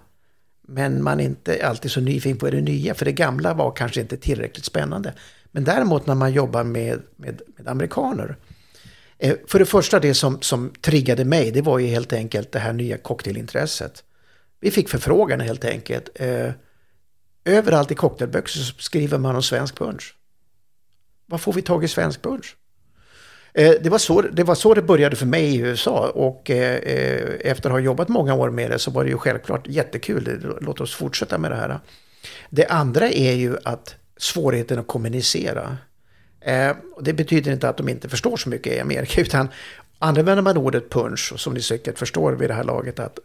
D: Men man är inte alltid så nyfiken på det nya, för det gamla var kanske inte tillräckligt spännande. Men däremot när man jobbar med, med, med amerikaner. Eh, för det första det som, som triggade mig, det var ju helt enkelt det här nya cocktailintresset. Vi fick förfrågan helt enkelt. Eh, överallt i cocktailböcker så skriver man om svensk punch. Var får vi tag i svensk punch? Eh, det var, så, det var så det började för mig i USA och eh, eh, efter att ha jobbat många år med det så var det ju självklart jättekul. Låt oss fortsätta med det här. Det andra är ju att svårigheten att kommunicera. Eh, det betyder inte att de inte förstår så mycket i Amerika <laughs> utan använder man ordet punch, som ni säkert förstår vid det här laget, att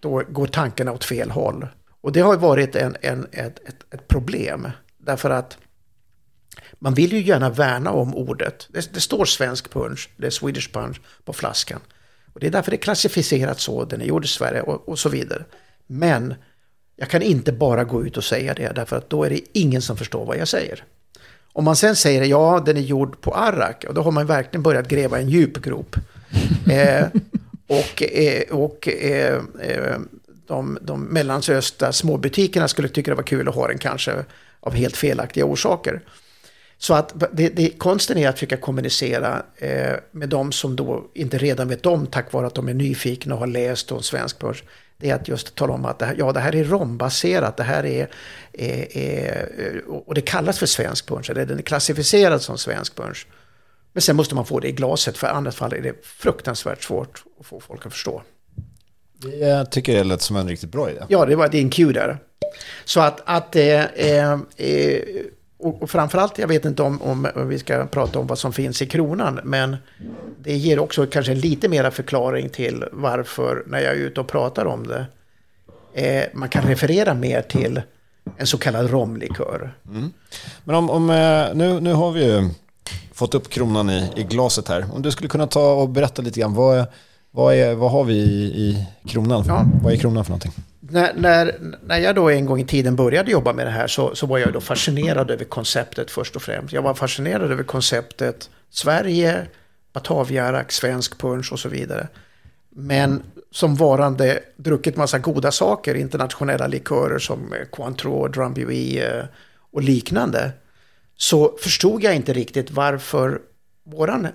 D: då går tankarna åt fel håll. Och det har varit en, en, ett, ett, ett problem. Därför att man vill ju gärna värna om ordet. Det, det, står svensk punch, det är Swedish punch på flaskan. Och det är därför det är klassificerat så, den är gjord i Sverige och, och så vidare. Men jag kan inte bara gå ut och säga det, därför att då är det ingen som förstår vad jag säger. Om man sen säger ja, den är gjord på arrak, och då har man verkligen börjat gräva en djup grop. <laughs> eh, och eh, och eh, eh, de, de mellansösta småbutikerna skulle tycka det var kul att ha den kanske av helt felaktiga orsaker. Så att det, det, konsten är att försöka kommunicera eh, med de som då inte redan vet om tack vare att de är nyfikna och har läst om svensk börs. Det är att just tala om att det här, ja, det här är rombaserat, det här är, är, är, och det kallas för svensk punch, eller den är klassificerad som svensk punch. Men sen måste man få det i glaset, för annars fall är det fruktansvärt svårt att få folk att förstå.
C: Jag tycker det lät som en riktigt bra idé.
D: Ja, det var din cue där. Så att, att eh, eh, eh och, framförallt, jag vet inte om, om vi ska prata om vad som finns i kronan, men det ger också kanske lite mera förklaring till varför, när jag är ute och pratar om det, eh, man kan referera mer till en så kallad romlikör. Mm.
C: Men om, om, eh, nu, nu har vi ju fått upp kronan i, i glaset här. Om du skulle kunna ta och berätta lite grann, vad, vad, är, vad har vi i, i kronan? Ja. Vad är kronan för någonting?
D: När, när, när jag då en gång i tiden började jobba med det här så, så var jag då fascinerad över konceptet först och främst. Jag var fascinerad över konceptet Sverige, Bataviarak, svensk punch och så vidare. Men som varande druckit massa goda saker, internationella likörer som eh, Cointreau, Drambuie eh, och liknande. Så förstod jag inte riktigt varför våran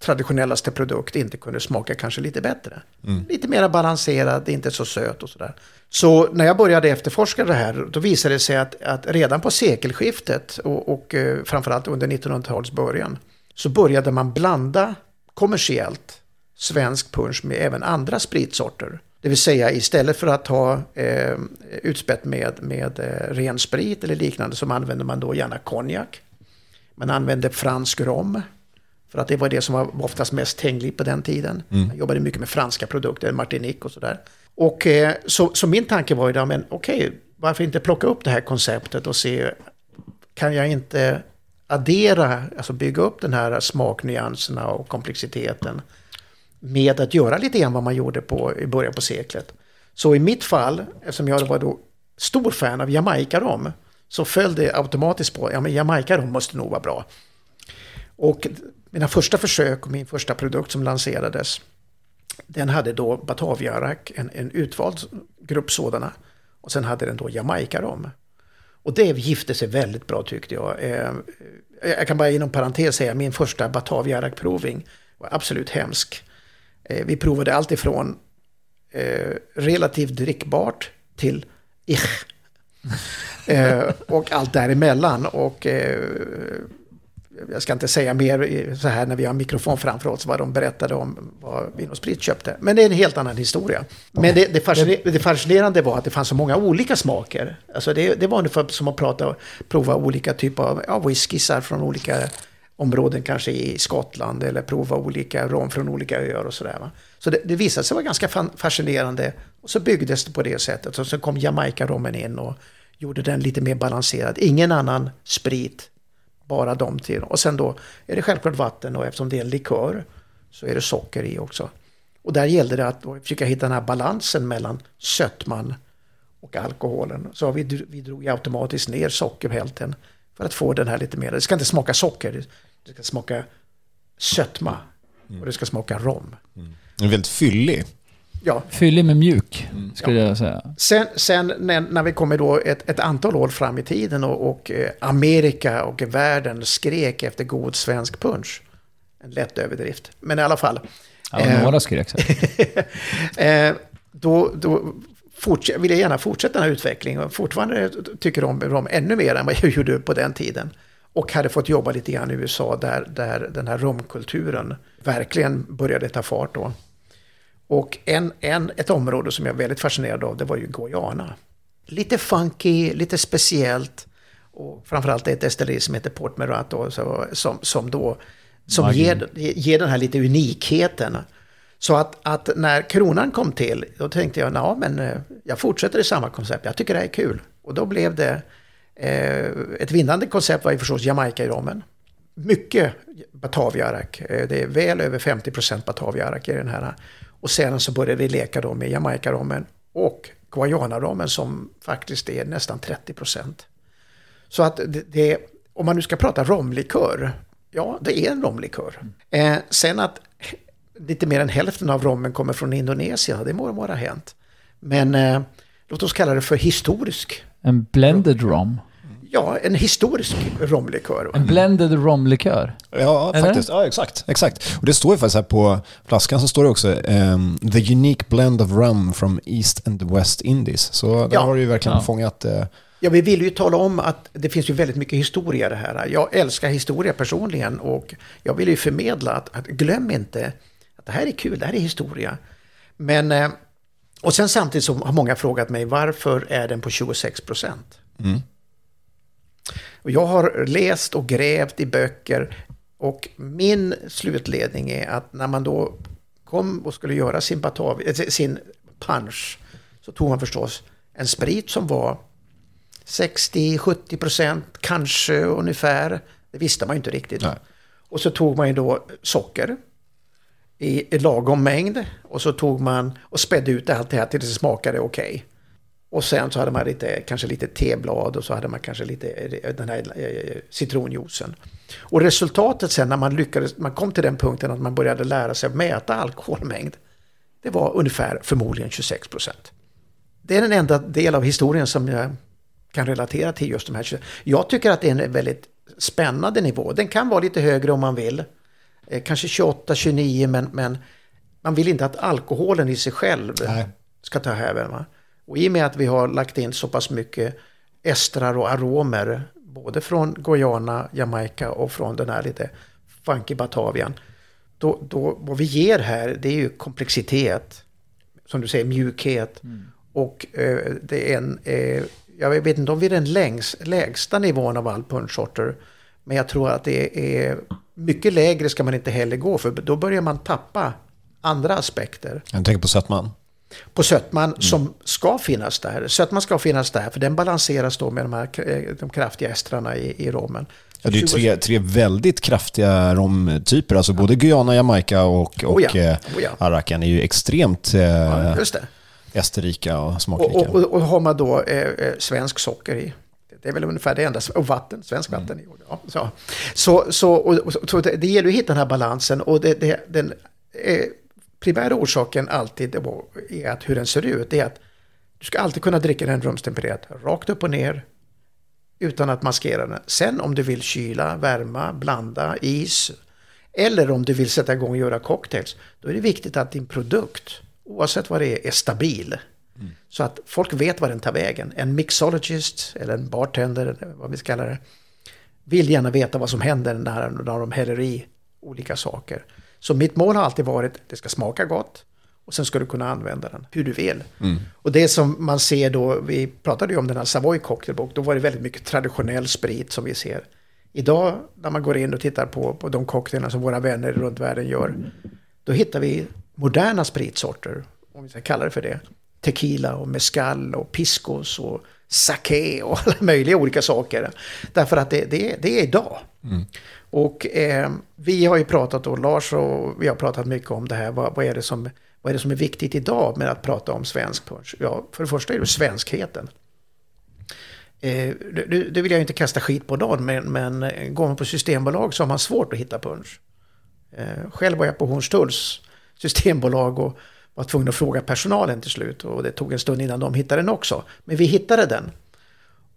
D: traditionellaste produkt inte kunde smaka kanske lite bättre. Mm. Lite mer balanserad, inte så söt och sådär. Så när jag började efterforska det här, då visade det sig att, att redan på sekelskiftet och, och eh, framförallt under 1900-talets början så började man blanda kommersiellt svensk punch med även andra spritsorter. Det vill säga istället för att ha eh, utspätt med, med eh, ren sprit eller liknande så använder man då gärna konjak. Man använder fransk rom. För att det var det som var oftast mest hängligt på den tiden. Mm. Jag jobbade mycket med franska produkter, Martinique och sådär. Och eh, så, så, min tanke var ju då, men okej, okay, varför inte plocka upp det här konceptet och se, kan jag inte addera, alltså bygga upp den här smaknyanserna och komplexiteten med att göra lite grann vad man gjorde på, i början på seklet. Så i mitt fall, eftersom jag var då stor fan av Jamaica-rom, så föll det automatiskt på, ja men Jamaica-rom måste nog vara bra. Och mina första försök och min första produkt som lanserades, den hade då Bataviarak, en, en utvald grupp sådana. Och sen hade den då Jamaica-rom. Och det gifte sig väldigt bra tyckte jag. Eh, jag kan bara inom parentes säga, min första Bataviarak-proving var absolut hemsk. Eh, vi provade allt ifrån eh, relativt drickbart till ich. <laughs> Ehm, och allt däremellan. Och ehm, jag ska inte säga mer så här när vi har mikrofon framför oss vad de berättade om vad Vin och Sprit köpte. Men det är en helt annan historia. Men det, det, fasciner, det fascinerande var att det fanns så många olika smaker. Alltså det, det var ungefär som att prata, prova olika typer av ja, whiskysar från olika områden, kanske i Skottland, eller prova olika rom från olika öar och sådär. Så det, det visade sig vara ganska fascinerande. Och så byggdes det på det sättet. Och så kom Jamaica-rommen in och gjorde den lite mer balanserad. Ingen annan sprit bara de till. Och sen då är det självklart vatten och eftersom det är en likör så är det socker i också. Och där gällde det att försöka hitta den här balansen mellan sötman och alkoholen. Så vi, vi drog automatiskt ner sockerhälten för att få den här lite mer. Det ska inte smaka socker, det ska smaka sötma. Och det ska smaka rom.
C: Den är väldigt fyllig.
D: Ja.
B: Fyllig med mjuk, skulle jag säga.
D: Sen, sen när, när vi kommer då ett, ett antal år fram i tiden och, och eh, Amerika och världen skrek efter god svensk punch. En lätt överdrift. Men i alla fall.
B: Ja,
D: Eh,
B: några skrek <laughs>
D: eh, då då vill jag gärna fortsätta den här utvecklingen. Och fortfarande tycker om rom ännu mer än vad jag <laughs> gjorde på den tiden. Och hade fått jobba lite grann i USA där, där den här romkulturen verkligen började ta fart då. Och en, en, ett område som jag är väldigt fascinerad av det var ju Guyana. Lite funky, lite speciellt. Och framförallt ett destilleri som heter Port Merat då, som, som då som
B: Magi.
D: ger, ger den här lite unikheten. Så att, att när kronan kom till, då tänkte jag, ja men eh, jag fortsätter i samma koncept, jag tycker det här är kul. Och då blev det, eh, ett vinnande koncept var ju förstås Jamaica i rommen. Mycket Bataviarak, eh, det är väl över 50% Bataviarak i den här. Och sen så började vi leka då med Jamaica-rommen och Guayana-rommen som faktiskt är nästan 30%. Så att det, om man nu ska prata romlikör, ja det är en romlikör. Eh, sen att lite mer än hälften av rommen kommer från Indonesien, det må vara hänt. Men eh, låt oss kalla det för historisk.
B: En blended rom.
D: Ja, en historisk romlikör.
B: En blended romlikör.
C: Ja,
B: Eller?
C: faktiskt. Ja, exakt. exakt. Och det står ju faktiskt här på flaskan så står det också ehm, The unique blend of rum from East and West Indies. Så där
D: Ja.
C: har du ju verkligen
B: Ja.
C: fångat... Eh,
D: Ja, vi vill ju tala om att det finns ju väldigt mycket historia i det här. Jag älskar historia personligen och jag vill ju förmedla att, att glöm inte att det här är kul, det här är historia. Men, eh, och sen samtidigt så har många frågat mig varför är den på 26 procent? Och jag har läst och grävt i böcker och min slutledning är att när man då kom och skulle göra sin, Batavi, eh, sin punch så tog man förstås en sprit som var 60-70 procent, kanske ungefär. Det visste man ju inte riktigt.
C: Nej.
D: Och så tog man ju då socker i, lagom mängd och så tog man och spädde ut allt det här tills det smakade okej. Och sen så hade man lite, kanske lite teblad och så hade man kanske lite eh, den här eh, citronjuicen. Och resultatet sen när man lyckades, man kom till den punkten att man började lära sig att mäta alkoholmängd. Det var ungefär förmodligen 26 procent. Det är den enda del av historien som jag kan relatera till just de här. 20. Jag tycker att det är en väldigt spännande nivå. Den kan vara lite högre om man vill. Eh, Kanske 28, 29 men, men man vill inte att alkoholen i sig själv
C: Nej.
D: ska ta över. Och i och med att vi har lagt in så pass mycket estrar och aromer både från Guyana, Jamaica och från den här lite funky Batavian. Då, då, vad vi ger här det är ju komplexitet, som du säger mjukhet och eh, det är en, eh, jag vet inte om vi är den längs, lägsta nivån av all punschsorter. Men jag tror att det är mycket lägre ska man inte heller gå för då börjar man tappa andra aspekter
C: jag tänker på sötman.
D: På sötman som ska finnas där. Sötman ska finnas där för den balanseras då med de här eh, de kraftiga estrarna i, i rommen.
C: Ja, det är tre, tre väldigt kraftiga romtyper. Alltså både Guyana, Jamaica och, och
D: Oh ja,
C: eh,
D: oh ja.
C: Arakan är ju extremt eh,
D: Ja,
C: esterrika och smakrika.
D: Och, och, och, och har man då eh, eh, svensk socker i. Det är väl ungefär det enda. Och vatten, svensk vatten. i. Ja, så så, så, och, så det, det gäller att hitta den här balansen. Och det, det, den primära orsaken alltid var- är att hur den ser ut. Är att du ska alltid kunna dricka den rumstempererat. Rakt upp och ner. Utan att maskera den. Sen om du vill kyla, värma, blanda, is. Eller om du vill sätta igång och göra cocktails. Då är det viktigt att din produkt, oavsett vad det är, är stabil. Så att folk vet vad den tar vägen. En mixologist eller en bartender, vad vi ska kalla det, vill gärna veta vad som händer när, när de häller i olika saker. Så mitt mål har alltid varit att det ska smaka gott och sen ska du kunna använda den hur du vill. Och det som man ser då, vi pratade ju om den här Savoy Cocktailbook, då var det väldigt mycket traditionell sprit som vi ser. Idag när man går in och tittar på, på de cocktailarna som våra vänner runt världen gör, då hittar vi moderna spritsorter, om vi ska kalla det för det. Tequila och mezcal och piscos och sake och alla möjliga olika saker. Därför att det, det, det är idag. Och eh, vi har ju pratat och Lars och vi har pratat mycket om det här. Vad, vad, är det som, vad är det som är viktigt idag med att prata om svensk punch? Ja, för det första är det svenskheten. Eh, det, det vill jag inte kasta skit på någon, men, men eh, går man på systembolag så har man svårt att hitta punch. Eh, själv var jag på Hornstulls systembolag och var tvungen att fråga personalen till slut. Och det tog en stund innan de hittade den också. Men vi hittade den.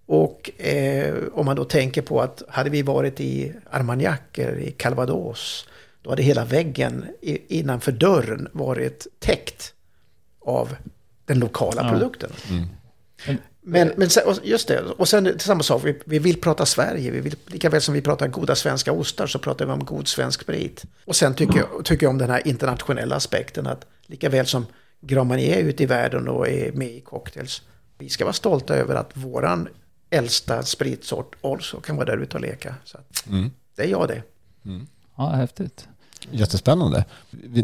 D: Och eh, om man då tänker på att hade vi varit i Armagnac eller i Calvados då hade hela väggen i, innanför dörren varit täckt av den lokala produkten. Men, men sen- just det, och sen samma sak, vi, vi vill prata Sverige, vi vill, lika väl som vi pratar goda svenska ostar så pratar vi om god svensk sprit. Och sen tycker jag, tycker jag om den här internationella aspekten att lika väl som Grand Marnier är ute i världen och är med i cocktails, vi ska vara stolta över att våran äldsta spritsort också kan vara där ute och leka. Så att, Det är jag det.
B: Ja, häftigt.
C: Jättespännande.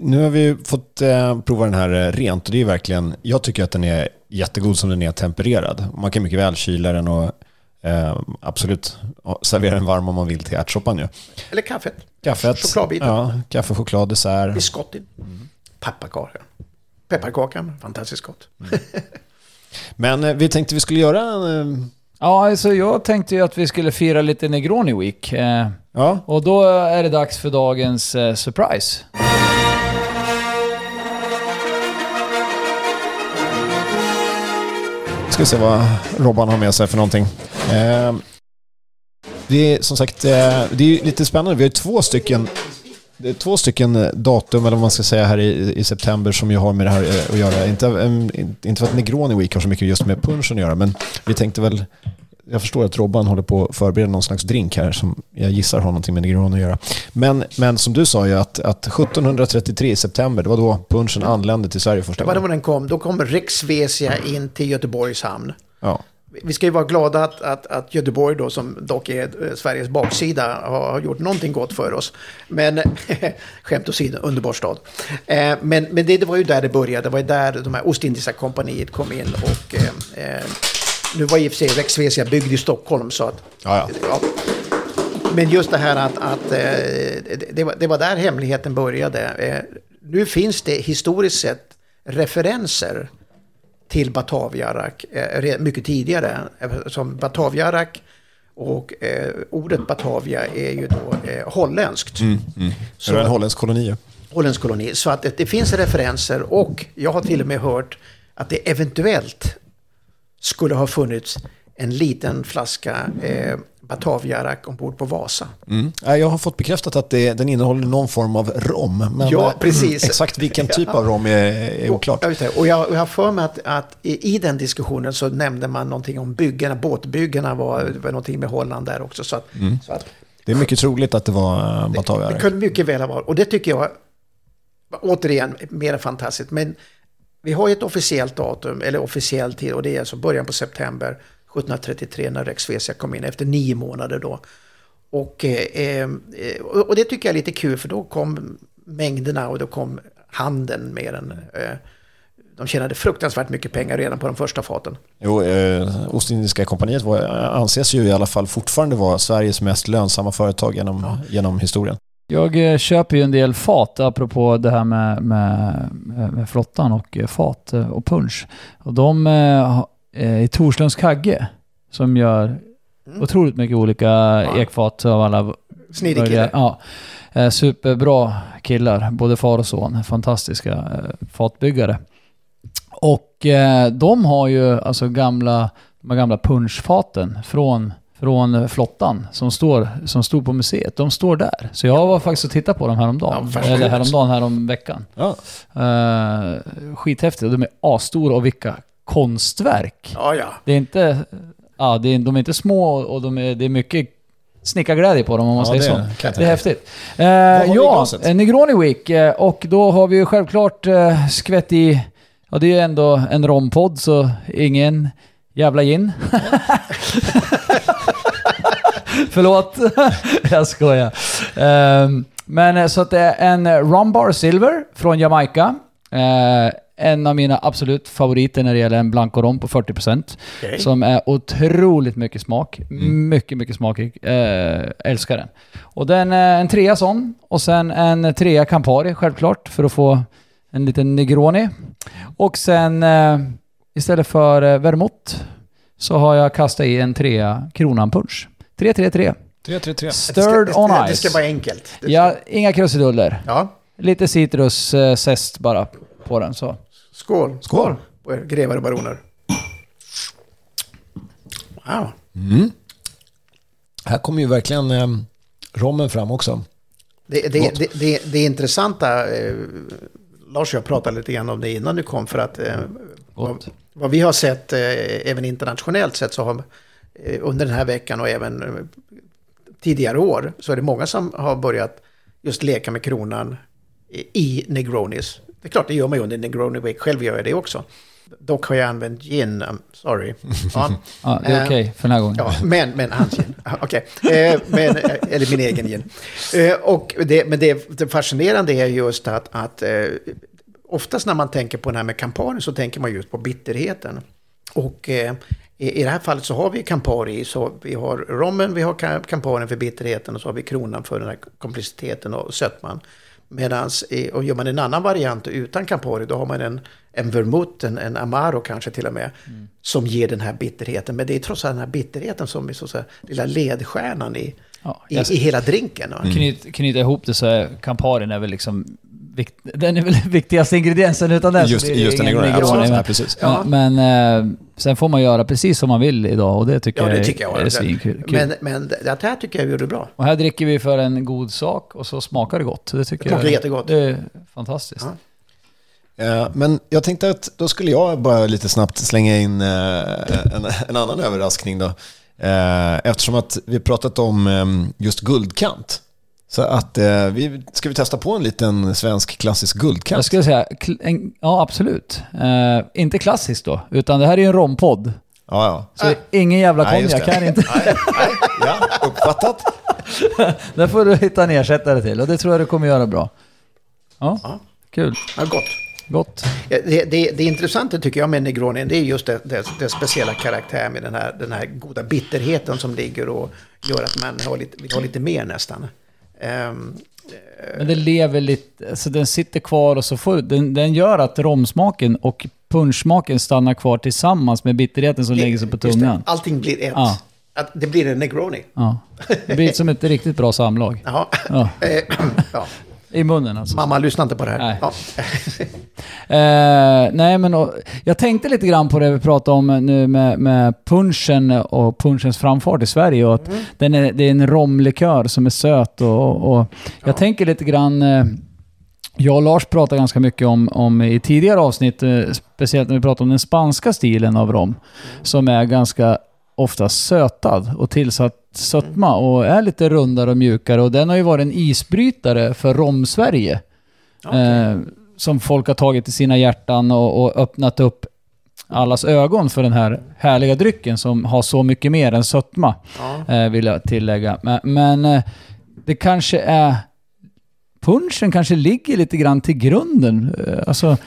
C: Nu har vi fått eh, prova den här eh, rent och det är verkligen, jag tycker att den är jättegod som den är tempererad. Man kan mycket väl kyla den och eh, absolut servera den varm om man vill till ärtsoppan ju.
D: Eller kaffet,
C: Kaffet,
D: Chokladbitar.
C: ja, kaffe, choklad, dessert.
D: biscotti, pepparkaka. Pepparkakan, fantastiskt gott.
C: Men eh, vi tänkte vi skulle göra en,
B: Ja, alltså jag tänkte ju att vi skulle fira lite Negroni Week. Eh,
C: ja,
B: och då är det dags för dagens eh, surprise.
C: ska se vad Robban har med sig för någonting. Eh, det är som sagt, eh, det är lite spännande. Vi har ju två stycken det är två stycken eh, datum, eller vad man ska säga, här i, i september som ju har med det här eh, att göra. Inte, eh, inte för att Negroni Week har så mycket just med punchen att göra, men vi tänkte väl... Jag förstår att Robban håller på att förbereda någon slags drink här som jag gissar har någonting med Negroni att göra. Men, men som du sa ju att, att 1733 i september, det var då punchen anlände till Sverige första
D: Det var då
C: gången.
D: den kom. Då kom Rex Vesia in till Göteborgs hamn.
C: Ja.
D: Vi ska ju vara glada att, att, att Göteborg då, som dock är eh, Sveriges baksida, har, gjort någonting gott för oss. Men, <laughs> skämt åsido, underbar stad. Eh, men men det, det var ju där det började, det var ju där de här Ostindiska kompaniet kom in och eh, eh, nu var i och för sig Rex Vesia byggd i Stockholm så att...
C: Ja, ja.
D: Men just det här att, att eh, det, det, var, det var där hemligheten började. Nu finns det historiskt sett referenser till Bataviarak eh, mycket tidigare. Som Bataviarak och eh, ordet Batavia är ju då eh, holländskt.
C: Så det var en holländsk koloni.
D: Holländsk koloni. Så att det, det finns referenser och jag har till och med hört att det eventuellt skulle ha funnits en liten flaska eh, Bataviarak ombord på Vasa.
C: Mm. Ja, Jag har fått bekräftat att det, den innehåller någon form av rom. Men
D: Ja,
C: eh,
D: precis. <laughs>
C: Exakt vilken typ av rom är, är oklart.
D: Och, jag det. och jag, har för mig att, att i, den diskussionen så nämnde man någonting om byggarna, båtbyggarna var, det var någonting med Holland där också. Så att, så att
C: Det är mycket troligt att det var uh,
D: det
C: Batavia.
D: kunde mycket väl ha varit. Och det tycker jag, återigen, mer fantastiskt. Men vi har ju ett officiellt datum, eller officiellt tid, och det är alltså början på september 1733 när Rex Vesia kom in, efter nio månader då. Och, eh, eh, och det tycker jag är lite kul, för då kom mängderna och då kom handeln med den. Eh, de tjänade fruktansvärt mycket pengar redan på de första faten.
C: Jo, eh, Ostindiska kompaniet var, anses ju i alla fall fortfarande vara Sveriges mest lönsamma företag genom, genom historien.
B: Jag eh, köper ju en del fat, apropå det här med, med, med flottan och fat och punch. Och de eh, eh, i Torslunds Kagge, som gör otroligt mycket olika ekfat av alla
D: Snidig kille.
B: Ja. Eh, Superbra killar, både far och son. Fantastiska eh, fatbyggare. Och eh, de har ju alltså gamla, de här gamla punschfaten från, från flottan som står, som stod på museet. De står där. Så jag var faktiskt och tittade på dem häromdagen.
D: Ja.
B: Eller häromdagen, härom veckan.
C: Ja.
B: Uh, skithäftigt. De är asstora och vilka konstverk.
D: Ja, ja.
B: Det är inte, ja, det är, de är inte små och de är, det är mycket snickarglädje på dem om man
C: Ja,
B: säger
C: det
B: så. Det är häftigt. Eh, ja, en Negroni Week. eh, Och då har vi ju självklart eh, skvätt i, ja det är ju ändå en rompodd så ingen jävla gin. <laughs> Förlåt, <laughs> jag skojar. Ehm, men eh, så att det är en Rum Bar Silver från Jamaica. Eh, en av mina absolut favoriter när det gäller en Blanco Rom på 40%.
D: Okej.
B: Som är otroligt mycket smak. Mycket, mycket smakig. Eh, älskar den. Och den är en trea sån. Och sen en trea Campari självklart för att få en liten Negroni. Och sen eh, istället för eh, vermouth så har jag kastat i en trea Kronan Punch. 333.
C: 3-3-3.
B: Stirred
D: det,
B: on
D: det, det
B: ice.
D: ska vara enkelt. Ska,
B: Ja, inga krusiduller.
D: ja.
B: Lite citruszest bara på den så.
D: Skål.
C: Skål.
D: på er grevar och baroner. Wow.
C: Här kommer ju verkligen eh, rommen fram också.
D: Det, det, det, det, det intressanta, eh, Lars och jag pratade lite grann om det innan du kom, för att eh, vad, vad vi har sett, eh, även internationellt sett, så har eh, under den här veckan och även eh, tidigare år, så är det många som har börjat just leka med kronan i, i Negronis. Det är klart, det gör man ju under Negroni Week, själv gör jag det också. Dock har jag använt gin, I'm sorry. Ja. <laughs>
B: Ja, det är
D: Eh,
B: okej för den här gången.
D: Ja, men, men hans gin. Okej. Eh, men, eh, eller min egen gin. Eh, och det, men det, det fascinerande är just att, att eh, oftast när man tänker på den här med Campari så tänker man just på bitterheten. Och eh, i, i det här fallet så har vi Campari, så vi har rommen, vi har Ca- Campari för bitterheten och så har vi kronan för den här kompliciteten och sötman. Medan, och gör man en annan variant utan Campari, då har man en, en vermouth, en, en Amaro kanske till och med, som ger den här bitterheten. Men det är trots allt den här bitterheten som är så att säga, lilla ledstjärnan i,
B: Ja,
D: i, i hela drinken. va?
B: Knyt, knyta ihop det så är Camparin är väl liksom vikt, den är väl viktigaste ingrediensen utan den. så
C: Just,
B: blir det
C: just den
B: ingen
C: Negroni. Absolut.
B: men-
C: precis.
D: Ja.
B: Men, eh, sen får man göra precis som man vill idag och det tycker
D: Ja,
B: jag
D: det
B: är-
D: tycker jag.
B: är
D: var
B: svinkul. Kul.
D: Men, men det här tycker jag vi gjorde bra.
B: Och här dricker vi för en god sak och så smakar det gott. Det tycker
D: Det smakar
B: jag
D: jättegott.
B: Det är fantastiskt.
D: Ja.
C: Eh, Men jag tänkte att då skulle jag bara lite snabbt slänga in eh, en, en annan överraskning då. Eh, Eftersom att vi pratat om eh, just guldkant. Så att eh, vi, ska vi testa på en liten svensk klassisk
B: Jag
C: guldkant?
B: skulle säga, kl- en, ja absolut. Eh, inte klassiskt då, utan det här är ju en rompodd.
C: Ja, ja.
B: Så ingen jävla konjak här inte.
C: Nej, nej, ja, uppfattat. <laughs>
B: Där får du hitta en ersättare till och det tror jag du kommer göra bra. Ja,
D: Ja.
B: kul.
D: Ja, gott.
B: Gott.
D: Det, det, det intressanta tycker jag med Negroni, det är just det, det, det speciella karaktär med den här, den här goda bitterheten som ligger och gör att man har lite, vill ha lite mer nästan. Ehm,
B: Men det lever lite, så den sitter kvar och så får den, den gör att romsmaken och punschsmaken stannar kvar tillsammans med bitterheten som lägger sig på
D: just det,
B: tungan.
D: allting blir ett.
B: Ja.
D: Att det blir en Negroni.
B: Ja. Det blir som ett riktigt bra samlag. <laughs>
D: Jaha.
B: Ja.
D: Eh, <clears throat> ja.
B: I munnen alltså.
D: Mamma, lyssna inte på det här.
B: Nej.
D: Ja. <laughs>
B: Eh, nej, men och, jag tänkte lite grann på det vi pratade om nu med, med punchen och punchens framfart i Sverige. Och att den är, det är en romlikör som är söt. Och, och jag tänker lite grann... Eh, jag och Lars pratade ganska mycket om, om i tidigare avsnitt, eh, speciellt när vi pratade om den spanska stilen av rom, som är ganska ofta sötad och tillsatt sötma och är lite rundare och mjukare. Och den har ju varit en isbrytare för rom-Sverige. Eh, som folk har tagit i sina hjärtan och, och öppnat upp allas ögon för den här härliga drycken som har så mycket mer än sötma,
D: Ja.
B: eh, vill jag tillägga. Men, men eh, det kanske är... Punchen kanske ligger lite grann till grunden. eh, Alltså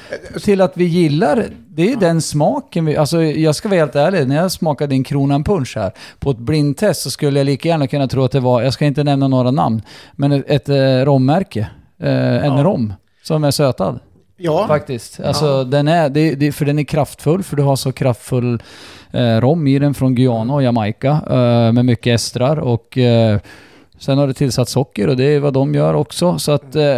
B: till att vi gillar, det är ju den smaken vi, alltså jag ska vara helt ärlig, när jag smakade din kronan punch här på ett blindtest så skulle jag lika gärna kunna tro att det var, jag ska inte nämna några namn, men ett, ett eh, rommärke, eh, en
D: Ja.
B: rom som är sötad.
D: ja.
B: Faktiskt. Alltså,
D: Ja.
B: den är, det, det, för den är kraftfull, för du har så kraftfull eh, rom i den från Guyana och Jamaica eh, med mycket estrar och eh, sen har det tillsatt socker och det är vad de gör också. Så att eh,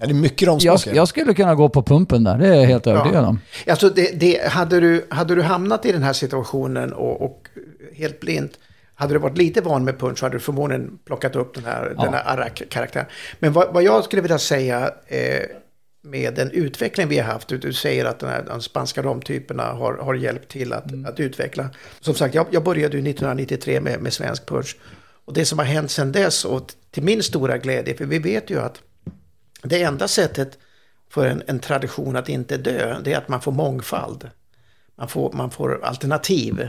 C: Ja, det är mycket
B: jag,
C: romsmaker.
B: jag skulle kunna gå på pumpen där, det är jag helt övertygad om.
D: Alltså det, det, hade, du, hade du hamnat i den här situationen och, och helt blint, hade du varit lite van med punch så hade du förmodligen plockat upp den här,
B: Ja.
D: den här Arak-karaktären. Men vad, vad jag skulle vilja säga eh, med den utveckling vi har haft, du, du säger att den här, de spanska romtyperna har, har hjälpt till att, att utveckla. Som sagt, jag, jag började ju 1993 med, med svensk punch. Och det som har hänt sedan dess, och till min stora glädje, för vi vet ju att det enda sättet för en, en tradition att inte dö, det är att man får mångfald. Man får, man får alternativ.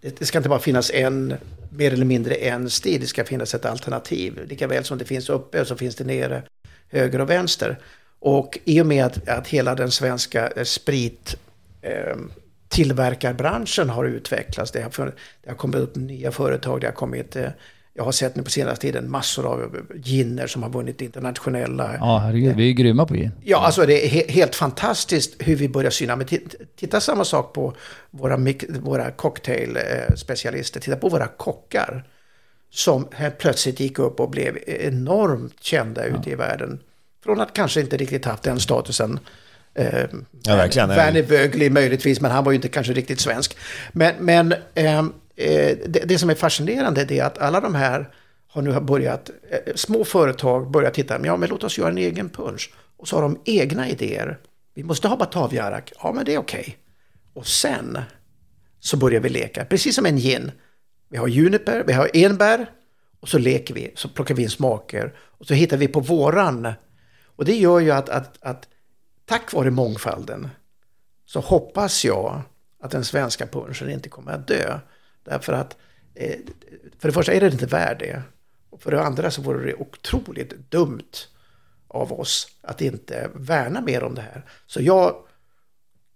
D: Det, det ska inte bara finnas en, mer eller mindre en stil, det ska finnas ett alternativ. Lika väl som det finns uppe så finns det nere, höger och vänster. Och i och med att, att hela den svenska sprittillverkarbranschen sprit eh, tillverkarbranschen har utvecklats. Det har, det har kommit upp nya företag, det har kommit, eh, jag har sett nu på senaste tiden massor av ginner som har vunnit internationella
B: Ja, herregud, vi är grymma på gin.
D: Ja, alltså det är he helt fantastiskt hur vi börjar syna. Men titta, samma sak på våra, våra cocktailspecialister. Titta på våra kockar. som plötsligt gick upp och blev enormt kända ute i världen. Från att kanske inte riktigt haft den statusen. Eh,
C: Ja, verkligen.
D: Werner Bögli möjligtvis, men han var ju inte kanske riktigt svensk. Men, men eh, Eh, det, det som är fascinerande är att alla de här har nu börjat, eh, små företag börjar titta, ja men låt oss göra en egen punch. Och så har de egna idéer. Vi måste ha bataviarak, ja men det är okej. Och sen så börjar vi leka, precis som en gin. Vi har juniper, vi har enbär och så leker vi, så plockar vi in smaker och så hittar vi på våran. Och det gör ju att, att, att tack vare mångfalden så hoppas jag att den svenska punschen inte kommer att dö. Därför att eh, för det första är den inte värd det. Och för det andra så vore det otroligt dumt av oss att inte värna mer om det här. Så jag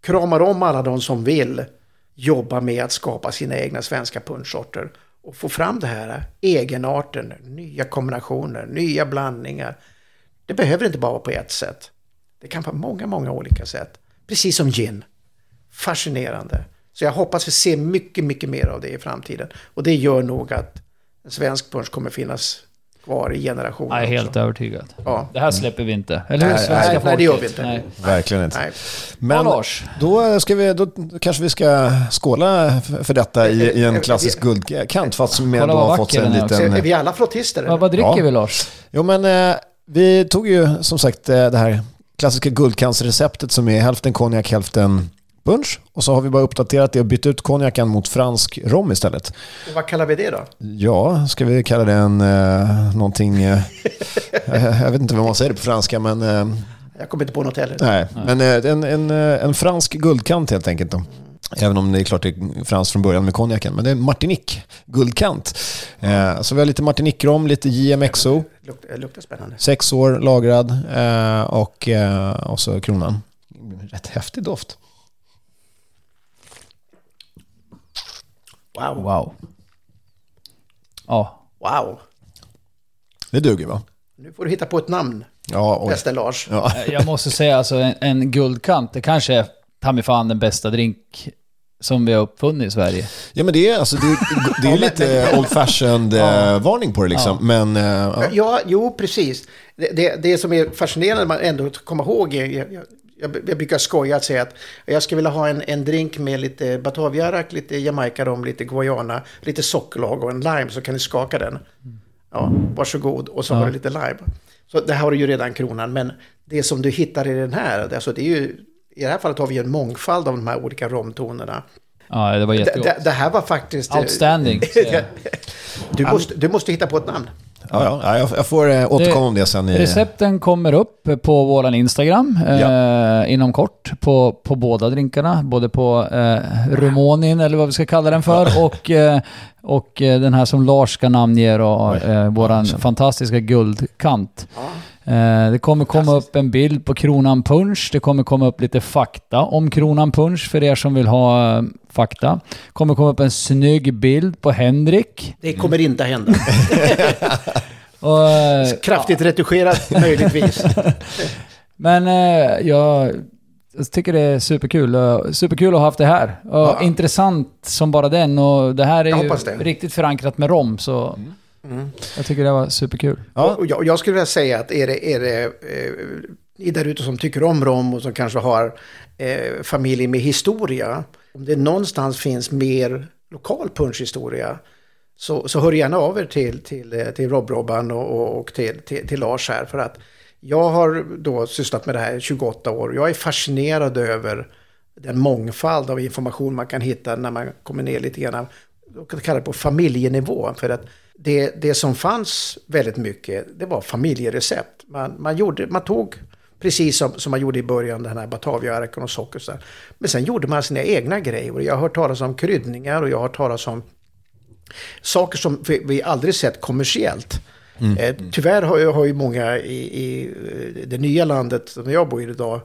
D: kramar om alla de som vill jobba med att skapa sina egna svenska punschsorter och få fram det här egenarten, nya kombinationer, nya blandningar. Det behöver inte bara vara på ett sätt. Det kan vara många, många olika sätt. Precis som gin. Fascinerande. Så jag hoppas vi ser mycket, mycket mer av det i framtiden. Och det gör nog att en svensk punsch kommer finnas kvar i generationer
B: Jag är helt
D: också.
B: övertygad.
D: Ja.
B: Det här släpper vi inte. Eller hur?
C: Nej,
B: Svenska
C: nej,
D: nej, det gör vi
B: folket?
D: inte.
B: Nej.
C: Verkligen inte.
D: Nej.
C: Men då, ska vi, då kanske vi ska skåla för detta i, i en klassisk guldkant fast med då har fått sig en liten...
D: är vi alla flottister?
B: Vad, vad dricker
C: Ja.
B: vi Lars?
C: Jo men eh, vi tog ju som sagt eh, det här klassiska guldkantsreceptet som är hälften konjak, hälften punch. Och så har vi bara uppdaterat det och bytt ut konjaken mot fransk rom istället.
D: Och Vad kallar vi det då?
C: Ja, ska vi kalla det en eh, någonting... Eh, <laughs> jag vet inte vad man säger på franska men... Eh,
D: Jag kommer inte på något heller.
C: nej, men eh, en, en, eh, en fransk guldkant helt enkelt då. Även om det är klart det är franskt från början med konjaken. Men det är Martinique guldkant. Eh, så vi har lite Martinique-rom, lite JMXO.
D: Luktar, det luktar spännande.
C: Sex år lagrad eh, och, eh, och så kronan. Rätt häftig doft.
D: Wow.
B: Wow. Ja.
D: Wow.
C: Det duger va?
D: Nu får du hitta på ett namn,
C: Ja, oj.
D: bäste Lars.
C: Ja.
B: Jag måste säga alltså en, en guldkant, det kanske är ta mig fan den bästa drink som vi har uppfunnit i Sverige.
C: ja, men det är, alltså, det, det är lite old fashioned eh, varning på det liksom. Men eh, ja.
D: Ja, jo, precis. Det, det, det som är fascinerande man ändå kommer ihåg är, jag, jag, jag, brukar skoja att säga att jag skulle vilja ha en, en drink med lite bataviarak, lite jamaica lite guayana, lite sockerlag och en lime så kan ni skaka den. Ja, varsågod. Och så
B: Ja.
D: har du lite lime. Så det här har du ju redan kronan, men det som du hittar i den här, alltså det är ju, i det här fallet har vi en mångfald av de här olika romtonerna.
B: Ja, det var
D: Det,
B: jättegott.
D: det, det här var faktiskt... eh,
B: Outstanding. <laughs>
D: Du måste, du måste hitta på ett namn.
C: Ja, ja, ja, jag, jag får eh, återkomma om det sen. I,
B: Recepten kommer upp på våran Instagram eh, inom kort på, på båda drinkarna. Både på eh, Rumonin, eller vad vi ska kalla den för, och, eh, och eh, den här som Lars ska namnge då, eh, våran fantastiska guldkant. Eh, det kommer komma upp en bild på Kronan Punch. Det kommer komma upp lite fakta om Kronan Punch för er som vill ha eh, fakta. kommer komma upp en snygg bild på Henrik.
D: Det kommer inte hända. <laughs>
B: Och, eh,
D: Kraftigt retuscherat, möjligtvis. <laughs>
B: Men jag tycker det är superkul. Superkul att ha haft det här.
D: Ja.
B: Intressant som bara den. Och det här är ju
D: det.
B: riktigt förankrat med rom. Så jag tycker det var superkul.
C: Ja.
D: Och jag, jag skulle vilja säga att är det, är det eh, ni där ute som tycker om rom och som kanske har eh, familjer med historia. Om det någonstans finns mer lokal punschhistoria så, så hör gärna av er till, till, eh, till Rob-Robban och, och, och till, till, till Lars här. För att jag har då sysslat med det här i 28 år. Jag är fascinerad över den mångfald av information man kan hitta när man kommer ner lite grann. Kan kalla det på familjenivå. För att det, det som fanns väldigt mycket, det var familjerecept. Man, man, gjorde, man tog, precis som, som man gjorde i början, den här bataviaarken och socker. och så där. Men sen gjorde man sina egna grejer. Jag har hört talas om kryddningar och jag har hört talas om saker som vi, vi aldrig sett kommersiellt. Eh, tyvärr har, har ju många i, i eh, det nya landet som jag bor i idag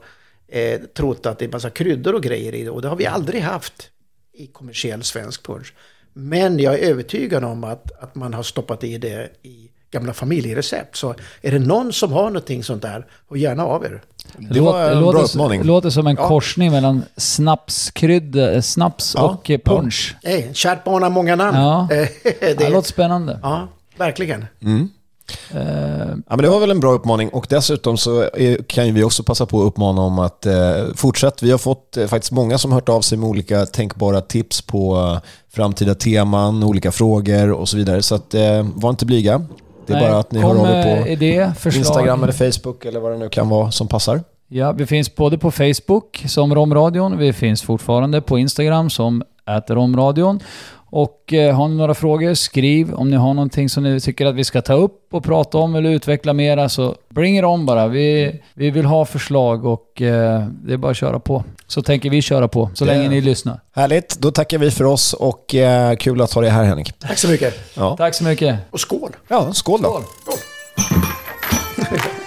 D: eh, trott att det är massa kryddor och grejer i det. Och det har vi aldrig haft i kommersiell svensk punsch. Men jag är övertygad om att, att man har stoppat i det i gamla familjerecept. Så är det någon som har någonting sånt där, och gärna av er.
C: Det var en bra
B: låter,
C: uppmaning.
B: låter som en
D: Ja.
B: korsning mellan snapskrydda, snaps
C: Ja.
B: och eh, punch.
D: Hey, kärt barn har många namn.
B: Ja.
D: Eh, <laughs>
B: Det,
D: det,
B: låter spännande.
D: ja. verkligen.
B: Eh,
C: Ja, men det var väl en bra uppmaning och dessutom så kan ju vi också passa på att uppmana om att eh, fortsätt. Vi har fått eh, faktiskt många som hört av sig med olika tänkbara tips på eh, framtida teman, olika frågor och så vidare. Så att, eh, var inte blyga. Det är
B: nej,
C: bara att ni hör av er på
B: idé.
C: Instagram eller Facebook eller vad det nu kan vara som passar.
B: Ja, vi finns både på Facebook som Romradion. Vi finns fortfarande på Instagram som äter Romradion. Och eh, har ni några frågor, skriv. Om ni har någonting som ni tycker att vi ska ta upp och prata om eller utveckla mera så bring it on bara. Vi, vi vill ha förslag och eh, det är bara att köra på. Så tänker vi köra på, så
C: Det-
B: länge ni lyssnar.
C: Härligt, då tackar vi för oss och eh, kul att ha dig här Henrik.
D: Tack så mycket.
C: Ja,
B: Tack så mycket.
D: Och skål.
C: ja skål då.
B: Skål.
D: skål. <laughs>